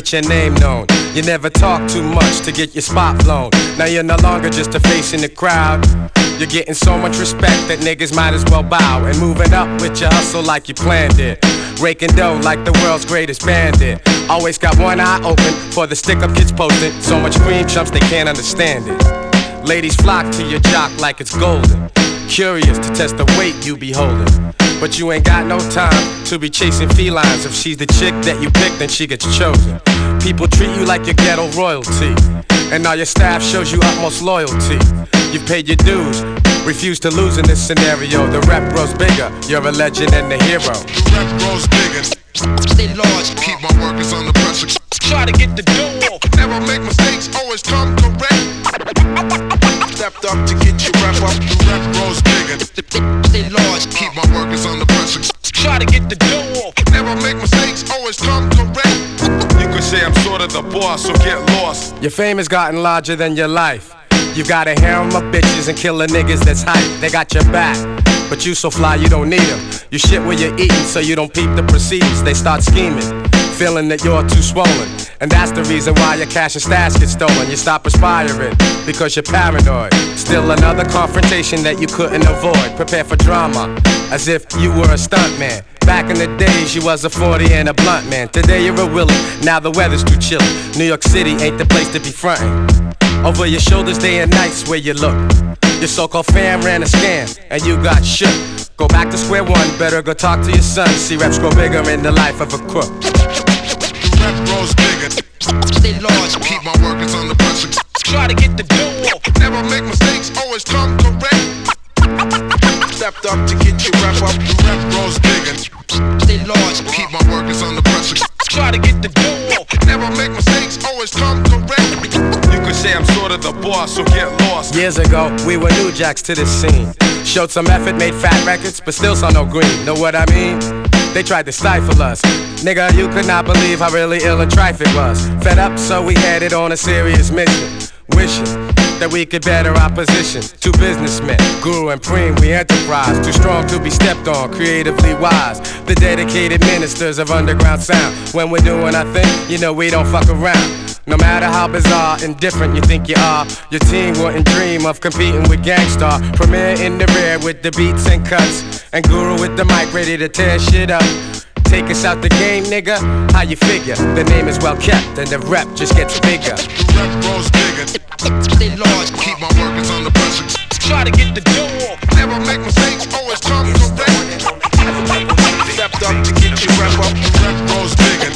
Speaker 24: Get your
Speaker 5: name known. You never talk too much to get your spot blown. Now you're no longer just a face in the crowd. You're getting so much respect that niggas might as well bow. And moving up with your hustle like you planned it. Raking dough like the world's greatest bandit. Always got one eye open for the stick up kids posting. So much cream chumps they can't understand it. Ladies flock to your jock like it's golden. Curious to test the weight you be holding. But you ain't got no time to be chasing felines. If she's the chick that you pick, then she gets chosen. People treat you like your ghetto royalty. And now your staff shows you utmost loyalty. You've paid your dues, refuse to lose in this scenario. The rep grows bigger, you're a legend and a hero.
Speaker 35: The rep grows bigger. Stay large, keep my workers under pressure. Try to get the dough. Never make mistakes, always come correct. Stepped up to get your rep up. The rep grows bigger. Stay large, keep my workers under pressure. Try to get the dough. Never make mistakes, always come correct.
Speaker 5: You could say I'm sort of the boss, so get lost. Your fame has gotten larger than your life. You got a harem of bitches and killer niggas that's hype. They got your back. But you so fly, you don't need them. You shit where you're eating, so you don't peep the proceedings. They start scheming, feeling that you're too swollen. And that's the reason why your cash and stash get stolen. You stop aspiring because you're paranoid. Still another confrontation that you couldn't avoid. Prepare for drama, as if you were a stuntman. Back in the days, you was a 40 and a blunt man. Today you're a Willie, now the weather's too chilly. New York City ain't the place to be frontin'. Over your shoulders, day and nights where you look. Your so-called fam ran a scam, and you got shook. Go back to square one, better go talk to your son. See reps grow bigger in the life of a crook.
Speaker 28: Rep grows bigger. Stay large. Keep my workers under pressure. Try to get the dough off. Never make mistakes. Always come correct. Stepped up to get your rep up. The rep grows bigger. Stay large. Keep my workers under pressure. Try to get the dough off. Never make mistakes. Always come correct.
Speaker 5: You could say I'm sort of the boss, so get lost. Years ago, we were new jacks to this scene. Showed some effort, made fat records, but still saw no green. Know what I mean? They tried to stifle us. Nigga, you could not believe how really ill a trife it was. Fed up, so we headed on a serious mission. Wishing that we could better our position. Two businessmen, Guru and Preem, we enterprise. Too strong to be stepped on, creatively wise. The dedicated ministers of underground sound. When we're doing our thing, you know we don't fuck around. No matter how bizarre and different you think you are, your team wouldn't dream of competing with Gang Starr. Premier in the rear with the beats and cuts, and Guru with the mic ready to tear shit up. Take us out the game, nigga. How you figure? The name is well kept, and the rep just gets bigger.
Speaker 28: The Rep grows bigger. Stay large. Keep my workers under pressure. Try to get the dough. Never make mistakes. Always come correct. Stepped up to get your rep up. The Rep grows bigger.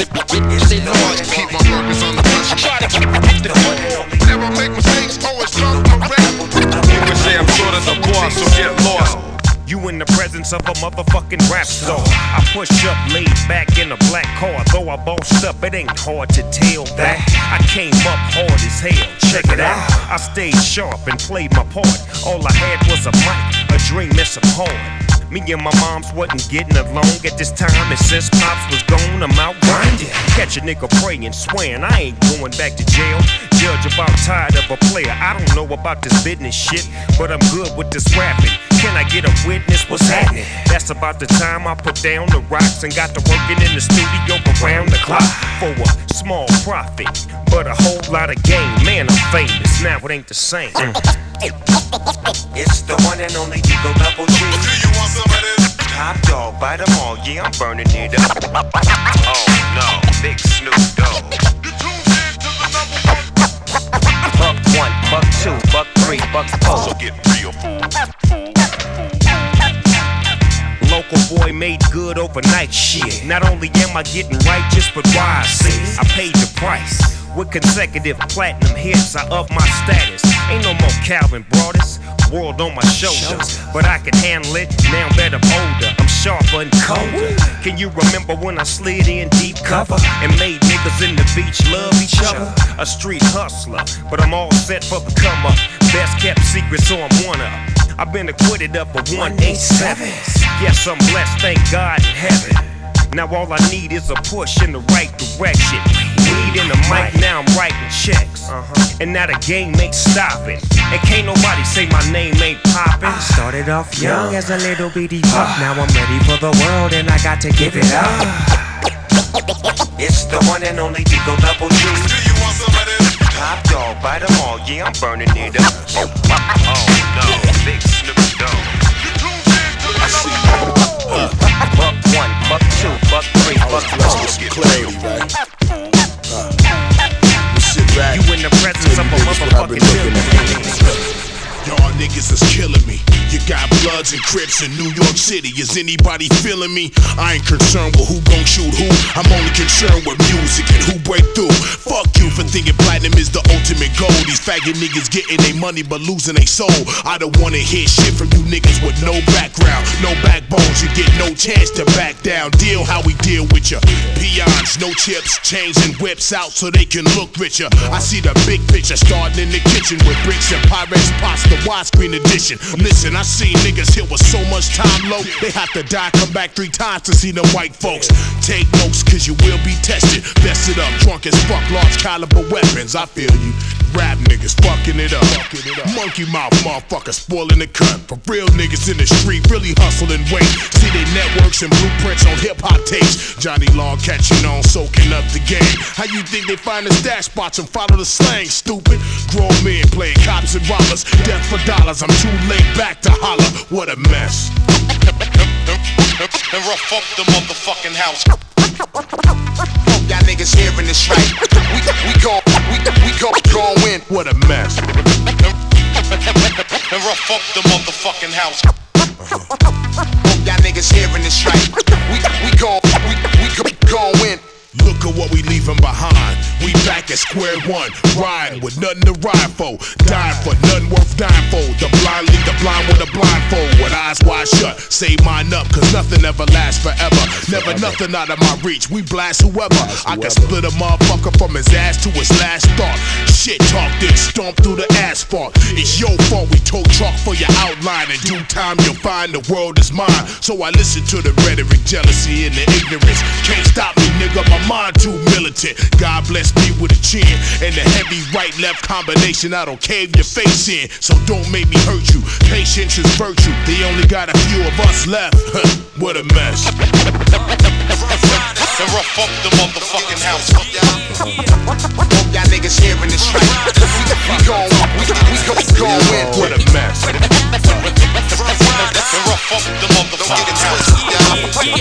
Speaker 28: Stay large. Keep my workers under pressure. Try to get the dough. Never make mistakes. Always come correct.
Speaker 5: You could say I'm sort of the boss, so get lost.
Speaker 36: You in the presence of a motherfucking rap star. I push up, laid back in a black car. Though I bossed up, it ain't hard to tell that. I came up hard as hell. Check it out. I stayed sharp and played my part. All I had was a mic, a dream, and some hard. Me and my moms wasn't getting along at this time, and since pops was gone, I'm out grinding. Catch a nigga praying, swearing I ain't going back to jail. Judge about tired of a player. I don't know about this business shit, but I'm good with this rapping. Can I get a witness? What's happening? That's about the time I put down the rocks and got to working in the studio around the clock for a small profit, but a whole lot of gain. Man, I'm famous now. It ain't the same. It's the one and only Eagle Double G. Do you want some of this? Top dog, bite them all. Yeah, I'm burning it up. Oh no, big Snoop Dogg. One, buck two, buck three, buck four. So get real, Local boy made good overnight shit. Not only am I getting righteous, but why I wise. I paid the price. With consecutive platinum hits, I up my status. Ain't no more Calvin Broadus, world on my shoulders. But I can handle it now that I'm older. I'm sharper and colder. Can you remember when I slid in deep cover and made niggas in the beach love each other? A street hustler, but I'm all set for the come up. Best kept secret, so I'm one up. I've been acquitted of a 187. Yes, I'm blessed, thank God in heaven. Now all I need is a push in the right direction. Weed in the mic, now I'm writing checks. Uh-huh. And now the game ain't stopping. And can't nobody say my name ain't popping.
Speaker 37: Started off young as a little bitty pup. Now I'm ready for the world and I got to give it up. <sighs>
Speaker 36: It's the one and only Eagle Double G. Do you want some of this? Top dog, bite them all, yeah, I'm burning it up. Oh no, big Snoop Dogg. I see Buck one, buck two, buck three, buck four. You in the presence of a motherfucking villain.
Speaker 28: Y'all niggas is killing me. You got Bloods and Crips in New York City. Is anybody feeling me? I ain't concerned with who gon' shoot who. I'm only concerned with music and who break through. Fuck you for thinking platinum is the ultimate goal. These faggot niggas getting their money but losing their soul. I don't wanna hear shit from you niggas with no background, no backbones. You get no chance to back down. Deal how we deal with ya. Peons, no chips, chains and whips out so they can look richer. I see the big picture starting in the kitchen with bricks and pots, the widescreen edition. Listen, I seen niggas here with so much time low, they have to die, come back three times to see them white folks. Take notes, cause you will be tested. Vested up, drunk as fuck, large caliber weapons. I feel you. Rap niggas fucking it up. Monkey mouth motherfuckers spoiling the cut. For real niggas in the street, really hustle and wait. See they networks and blueprints on hip hop tapes. Johnny Law catching on, soaking up the game. How you think they find the stash spots and follow the slang? Stupid. Grown men playing cops and robbers. Death for dollars. I'm too late back to holler. What a mess. <laughs>
Speaker 38: And rough up the motherfucking house. Y'all niggas hearing this right. We we gon' we we gon' gon' win.
Speaker 28: What a mess.
Speaker 38: And rough up the motherfucking house. Hope y'all niggas hearing this right. We we gon' we we gon' win.
Speaker 28: Look at what we leaving behind. We back at square one, riding with nothing to ride for, dying for nothing worth dying for. The blind lead the blind with a blindfold, with eyes wide shut. Save mine up, cause nothing ever lasts forever. Never nothing out of my reach. We blast whoever. I can split a motherfucker from his ass to his last thought. Shit talk then stomp through the asphalt. It's your fault we told chalk for your outline. In due time you'll find the world is mine. So I listen to the rhetoric, jealousy, and the ignorance. Can't stop me, nigga. My mind too militant. God bless me with a chin and the heavy right left combination. I don't cave your face in, so don't make me hurt you. Patience is virtue. They only got a few of us left. what a mess.
Speaker 38: And rough up the motherfucking house. Hope y'all niggas hearing this right. We, gon' we, we gon' gon' win.
Speaker 28: What a mess.
Speaker 38: And rough up the motherfucking house. Hope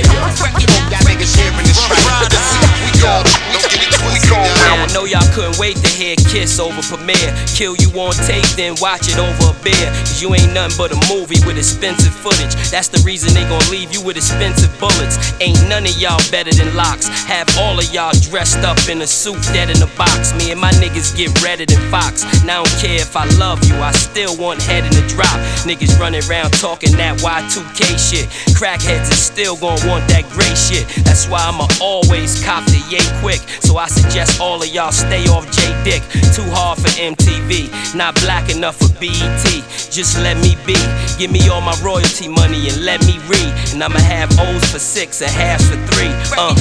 Speaker 38: y'all niggas hearing this right. We gon' don't get it twisted.
Speaker 39: Now I know y'all couldn't wait to hear Kiss over Premier. Kill you on tape, then watch it over a beer. Cause you ain't nothing but a movie with expensive footage. That's the reason they gon' leave you with expensive bullets. Ain't none of y'all better than Lox. Have all of y'all dressed up in a suit, dead in a box. Me and my niggas get redder than Fox. Now I don't care if I love you, I still want head in the drop. Niggas running around talking that Y2K shit. Crackheads is still gon' want that gray shit. That's why I'ma always cop the yay quick. So I suggest all of y'all stay off J Dick. Too hard for MTV, not black enough for BET. Just let me be. Give me all my royalty money and let me read. And I'ma have O's for six and halves for three. Uh.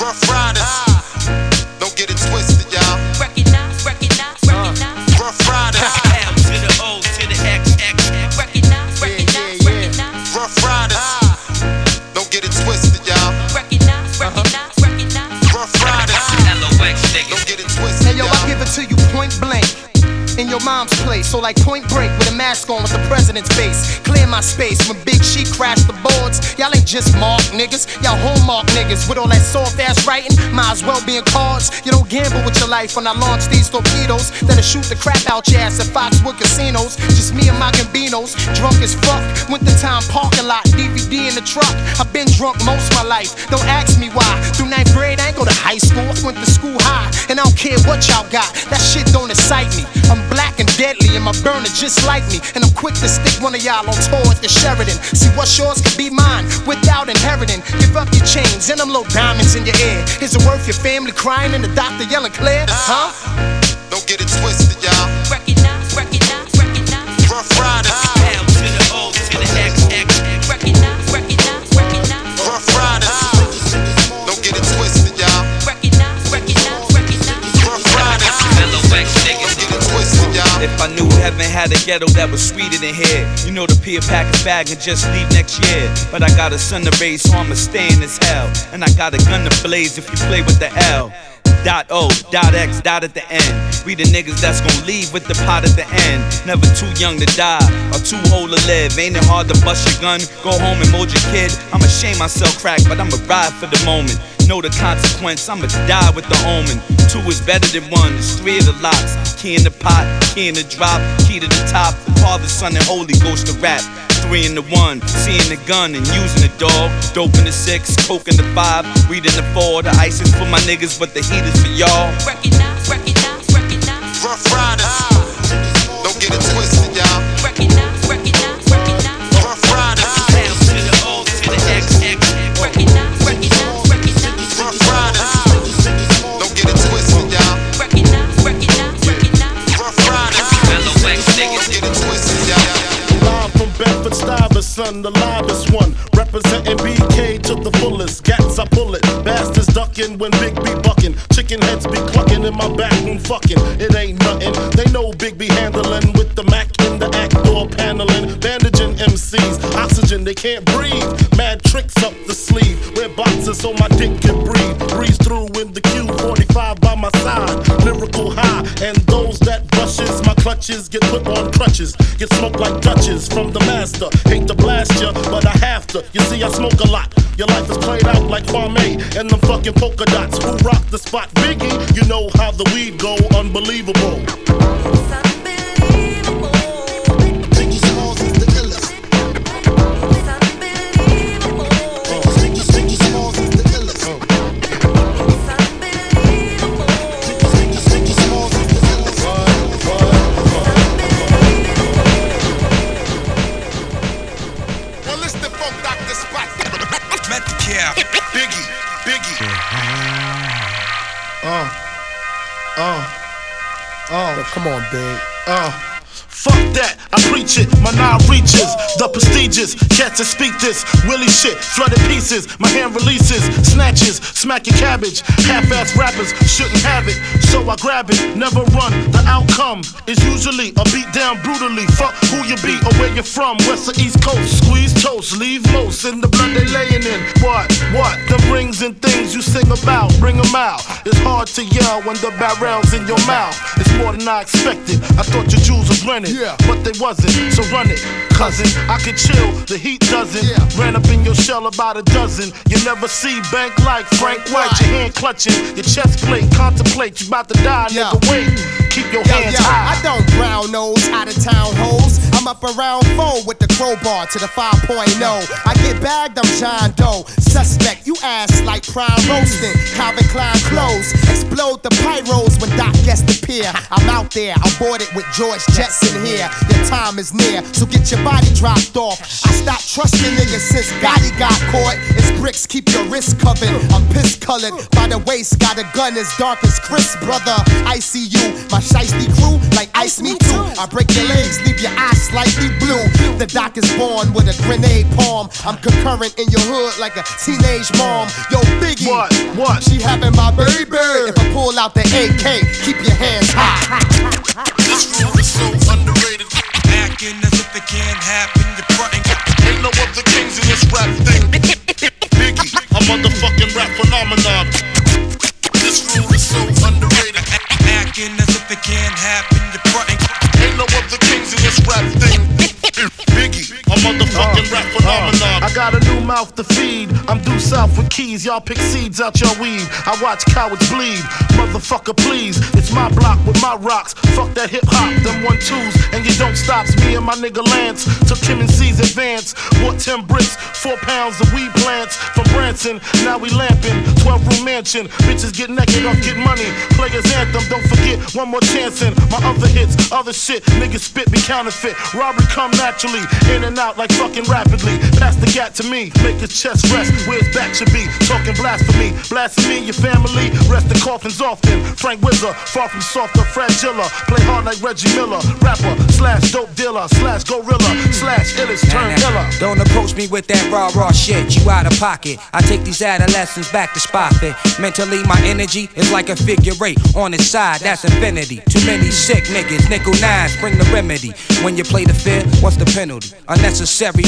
Speaker 18: Ruff Ryders. Your mom's place, so like point break with a mask on with the president's face. Clear my space when Big She crashed the boards. Y'all ain't just mark niggas, y'all hallmark niggas with all that soft ass writing. Might as well be in cards. You don't gamble with your life when I launch these torpedoes. That'll shoot the crap out your ass at Foxwood casinos. Just me and my gambinos, drunk as fuck. Winter time parking lot, DVD in the truck. I've been drunk most my life. Don't ask me why. Through ninth grade, I ain't go to high school. I went to school high, and I don't care what y'all got. That shit don't excite me. I'm black and deadly, and my burner just like me. And I'm quick to stick one of y'all on tour at the Sheraton. See what's yours could be mine without inheriting. Give up your chains and them little diamonds in your ear. Is it worth your family crying and the doctor yelling clear? Huh?
Speaker 38: Don't get it twisted, y'all.
Speaker 1: If I knew heaven had a ghetto that was sweeter than here, you know the peel pack his bag and just leave next year. But I got a son to raise, so I'ma stay in this hell. And I got a gun to blaze if you play with the L. Dot O, dot X, dot at the end. We the niggas that's gon' leave with the pot at the end. Never too young to die or too old to live. Ain't it hard to bust your gun, go home and mold your kid? I'ma shame myself crack, but I'ma ride for the moment. Know the consequence, I'ma die with the omen. Two is better than one, there's three of the Lox. Key in the pot, key in the drop, key to the top. Father, Son, and Holy Ghost to rap. Three in the one, seeing the gun and using the dog. Dope in the six, coke in the five, weed in the four. The ice is for my niggas, but the heat is for y'all.
Speaker 38: Ruff Ryders. Don't get it twisted,
Speaker 24: Stuyvesant, the livest one. Representing BK to the fullest. Gats, I pull it. Bastards duck
Speaker 40: ducking when Big B bucking. Chicken heads be clucking in my back fucking. It ain't nothing. They know Big B handling with the Mac in the act door paneling. Bandaging MCs, oxygen, they can't breathe. Mad tricks up the sleeve. Wear boxes so my dick can breathe. Breeze through in the Q45 by my side. Lyrical high, and clutches get put on crutches. Get smoked like Dutches from the master. Hate to blast ya, but I have to. You see, I smoke a lot. Your life is played out like Kwame and them fucking polka dots. Who rock the spot? Biggie, you know how the weed go. Unbelievable.
Speaker 35: Well,
Speaker 5: uh, uh. come on, big.
Speaker 40: Uh. Fuck that, I preach it, my nine reaches, the prestigious, cats that speak this, Willie shit, flooded pieces, my hand releases, snatches, smack your cabbage, half-ass rappers shouldn't have it, so I grab it, never run, the outcome is usually a beat down brutally, fuck who you be or where you're from, west or east coast, squeeze toast, leave most in the blood they laying in, what, what, the rings and things you sing about, bring them out, it's hard to yell when the barrel's in your mouth, it's more than I expected, I thought your jewels was rented, but they wasn't, so run it, cousin, I can chill, the heat doesn't, ran up in your shell about a dozen, you never see bank like Frank White, your hand clutching, your chest plate, contemplate, you about to die, nigga, wait, your
Speaker 18: Yo,
Speaker 40: hands
Speaker 18: yo,
Speaker 40: high.
Speaker 18: I don't brown nose out of town hoes. I'm up around four with the crowbar to the 5.0. I get bagged, I'm John Doe. Suspect, you ass like prime roasting. Calvin Klein clothes. Explode the pyros when Doc gets the pier. I'm out there, I'm boarded with George Jetson here. Your time is near, so get your body dropped off. I stopped trusting niggas since Gotti got caught. It's bricks, keep your wrist covered. I'm piss colored by the waist, got a gun as dark as Chris, brother. I see you, my shiesty crew, like ice me too. I break your legs, leave your eyes slightly blue. The doc is born with a grenade palm. I'm concurrent in your hood like a teenage mom. Yo, Biggie,
Speaker 40: what? What?
Speaker 18: She having my baby. If I pull out the AK, keep your hands high.
Speaker 35: This rule is so underrated.
Speaker 41: Acting as if it can't happen. You're fronting.
Speaker 35: Ain't no other kings in this rap thing.
Speaker 40: Biggie, a motherfucking rap phenomenon.
Speaker 35: This rule is so underrated.
Speaker 41: Acting as if it can't happen. You're fronting.
Speaker 35: Ain't no other kings in this rap thing. <laughs>
Speaker 40: Biggie, motherfucking rap phenomenon. I got a new mouth to feed. I'm due south with keys. Y'all pick seeds out your weed. I watch cowards bleed. Motherfucker, please. It's my block with my rocks. Fuck that hip hop, them one twos. And you don't stops me and my nigga Lance. Took Kim and C's advance. Bought 10 bricks, four pounds of weed plants from Branson. Now we lamping. 12 room mansion. Bitches get naked off get money. Players anthem. Don't forget one more chance in my other hits. Other shit. Niggas spit be counterfeit. Robbery come naturally. In and out like fucking rapidly. Pass the gap to me. Make his chest rest where his back should be. Talking blasphemy. Blasphemy your family. Rest the coffins often. Frank Wizard. Far from softer. Fragilla. Play hard like Reggie Miller. Rapper. Slash dope dealer. Slash gorilla. Slash illest turn killer.
Speaker 29: Don't approach me with that raw, raw shit. You out of pocket. I take these adolescents back to spot fit. Mentally, my energy is like a figure eight. On its side, that's infinity. Too many sick niggas. Nickel nines, bring the remedy. When you play the field, what's the penalty? Unnecessary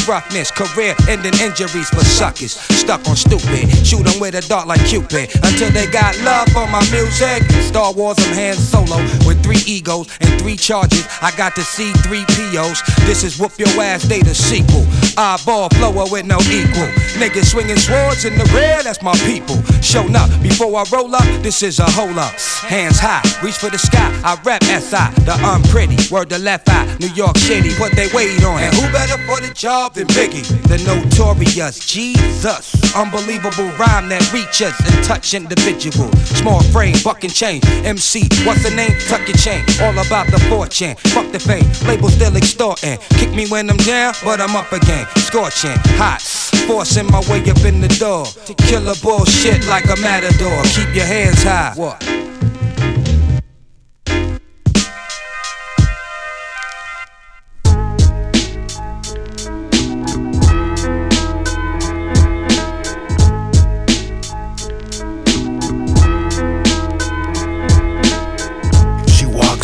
Speaker 29: roughness. Career ending injuries for suckers. Stuck on stupid. Shoot 'em with a dart like Cupid. Until they got love for my music. Star Wars, I'm Han Solo with three egos and three charges. I got to see three POs. This is Whoop Your Ass Data sequel. Eyeball flower with no equal. Niggas swinging swords in the rear, that's my people. Shown up before I roll up, this is a hole up. Hands high, reach for the sky. I rap SI, the unpretty. Word the left eye, New York City, put they weight on. And who better for the job than Biggie? The notorious Jesus. Unbelievable rhyme that reaches and touch individual. Small frame, buck and chain. MC, what's the name? Tuck your chain. All about the fortune. Fuck the fame. Label still extorting. Kick me when I'm down, but I'm up again. Scorching, hot. Forcing my way up in the door. To kill a bullshit like a matador. Keep your hands high. What?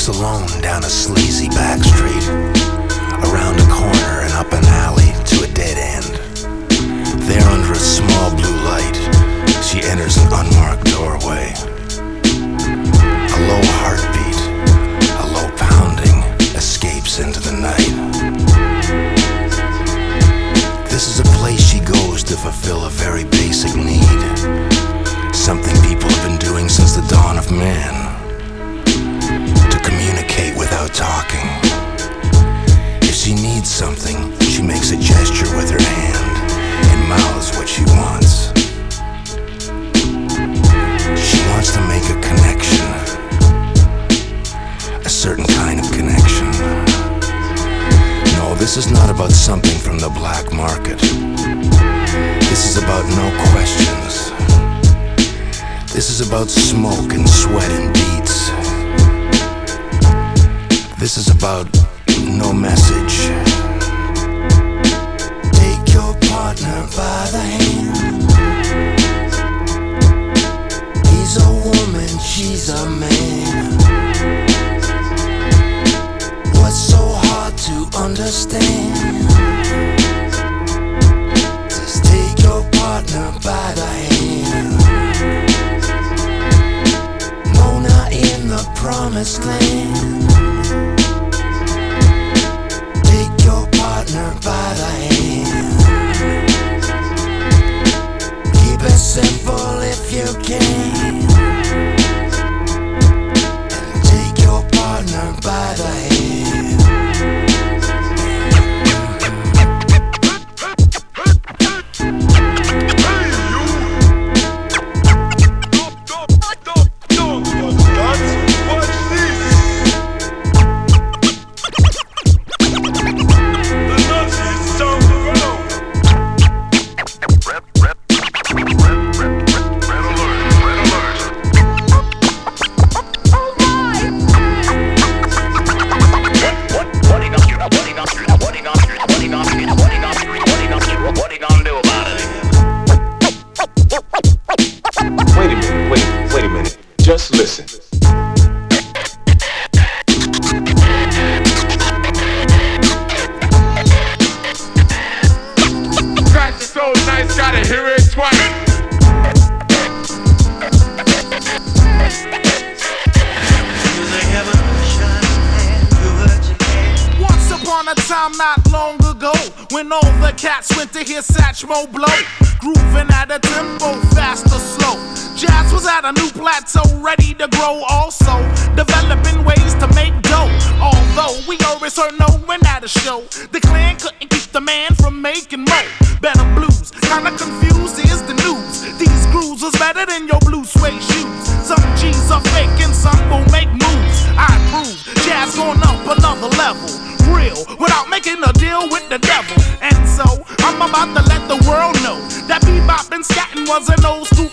Speaker 42: alone down a sleazy back street, around a corner and up an alley to
Speaker 43: a
Speaker 44: dead end.
Speaker 24: There, under a small blue light, she enters an unmarked doorway.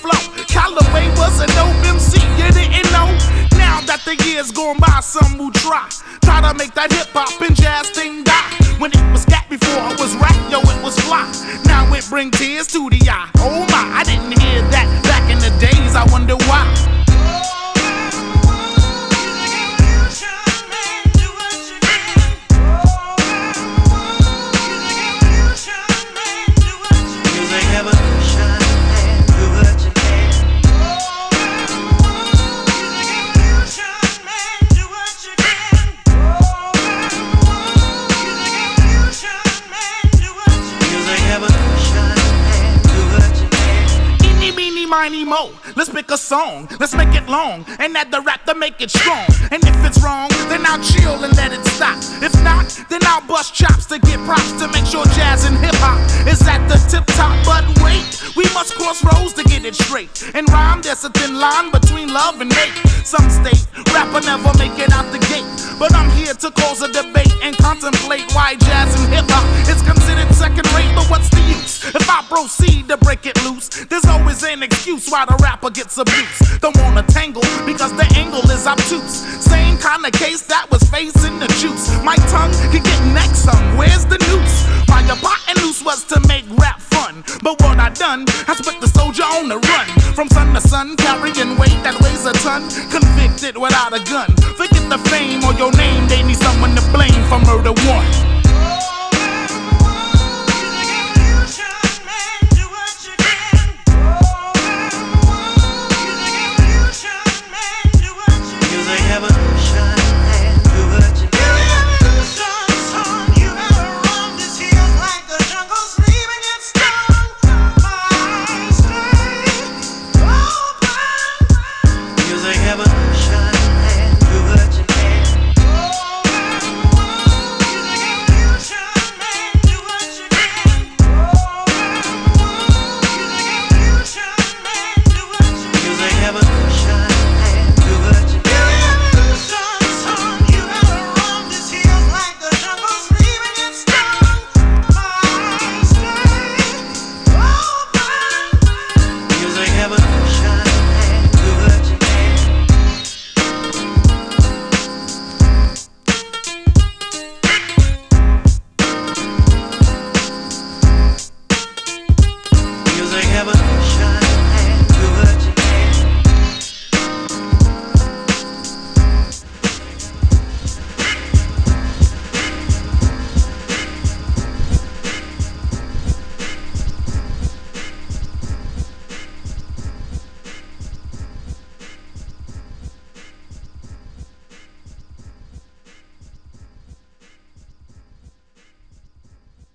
Speaker 24: Flow. Calloway was a dope MC, you didn't know? Now that the years gone by, some will try. Try to make that hip hop and jazz thing die. When it was scat before it was rap, yo, it was fly. Now it bring tears to the eye. Oh my, mo. Let's pick a song. Let's make it long and add the rap to make it strong. And if it's wrong, then I'll chill and let it stop. If not, then I'll bust chops to get props to make sure jazz and hip hop is at the tip top. But wait, we must cross roads to get it straight. And rhyme, there's a thin line between love and hate. Some state rapper never make it out the gate. But I'm here to cause a debate and contemplate why jazz and hip hop is considered second rate. But what's the use if I proceed to break it loose? There's always an excuse why the rapper gets abused. Don't wanna tangle because the angle is obtuse. Same kind of case that was facing the juice. My tongue can get next some. Where's the noose? Fire pot and loose was to make rap fun. But what I done has put the soldier on the run. From sun to sun, carrying weight that weighs a ton. Convicted without a gun. Forget the fame or your name, they need someone to blame for murder one.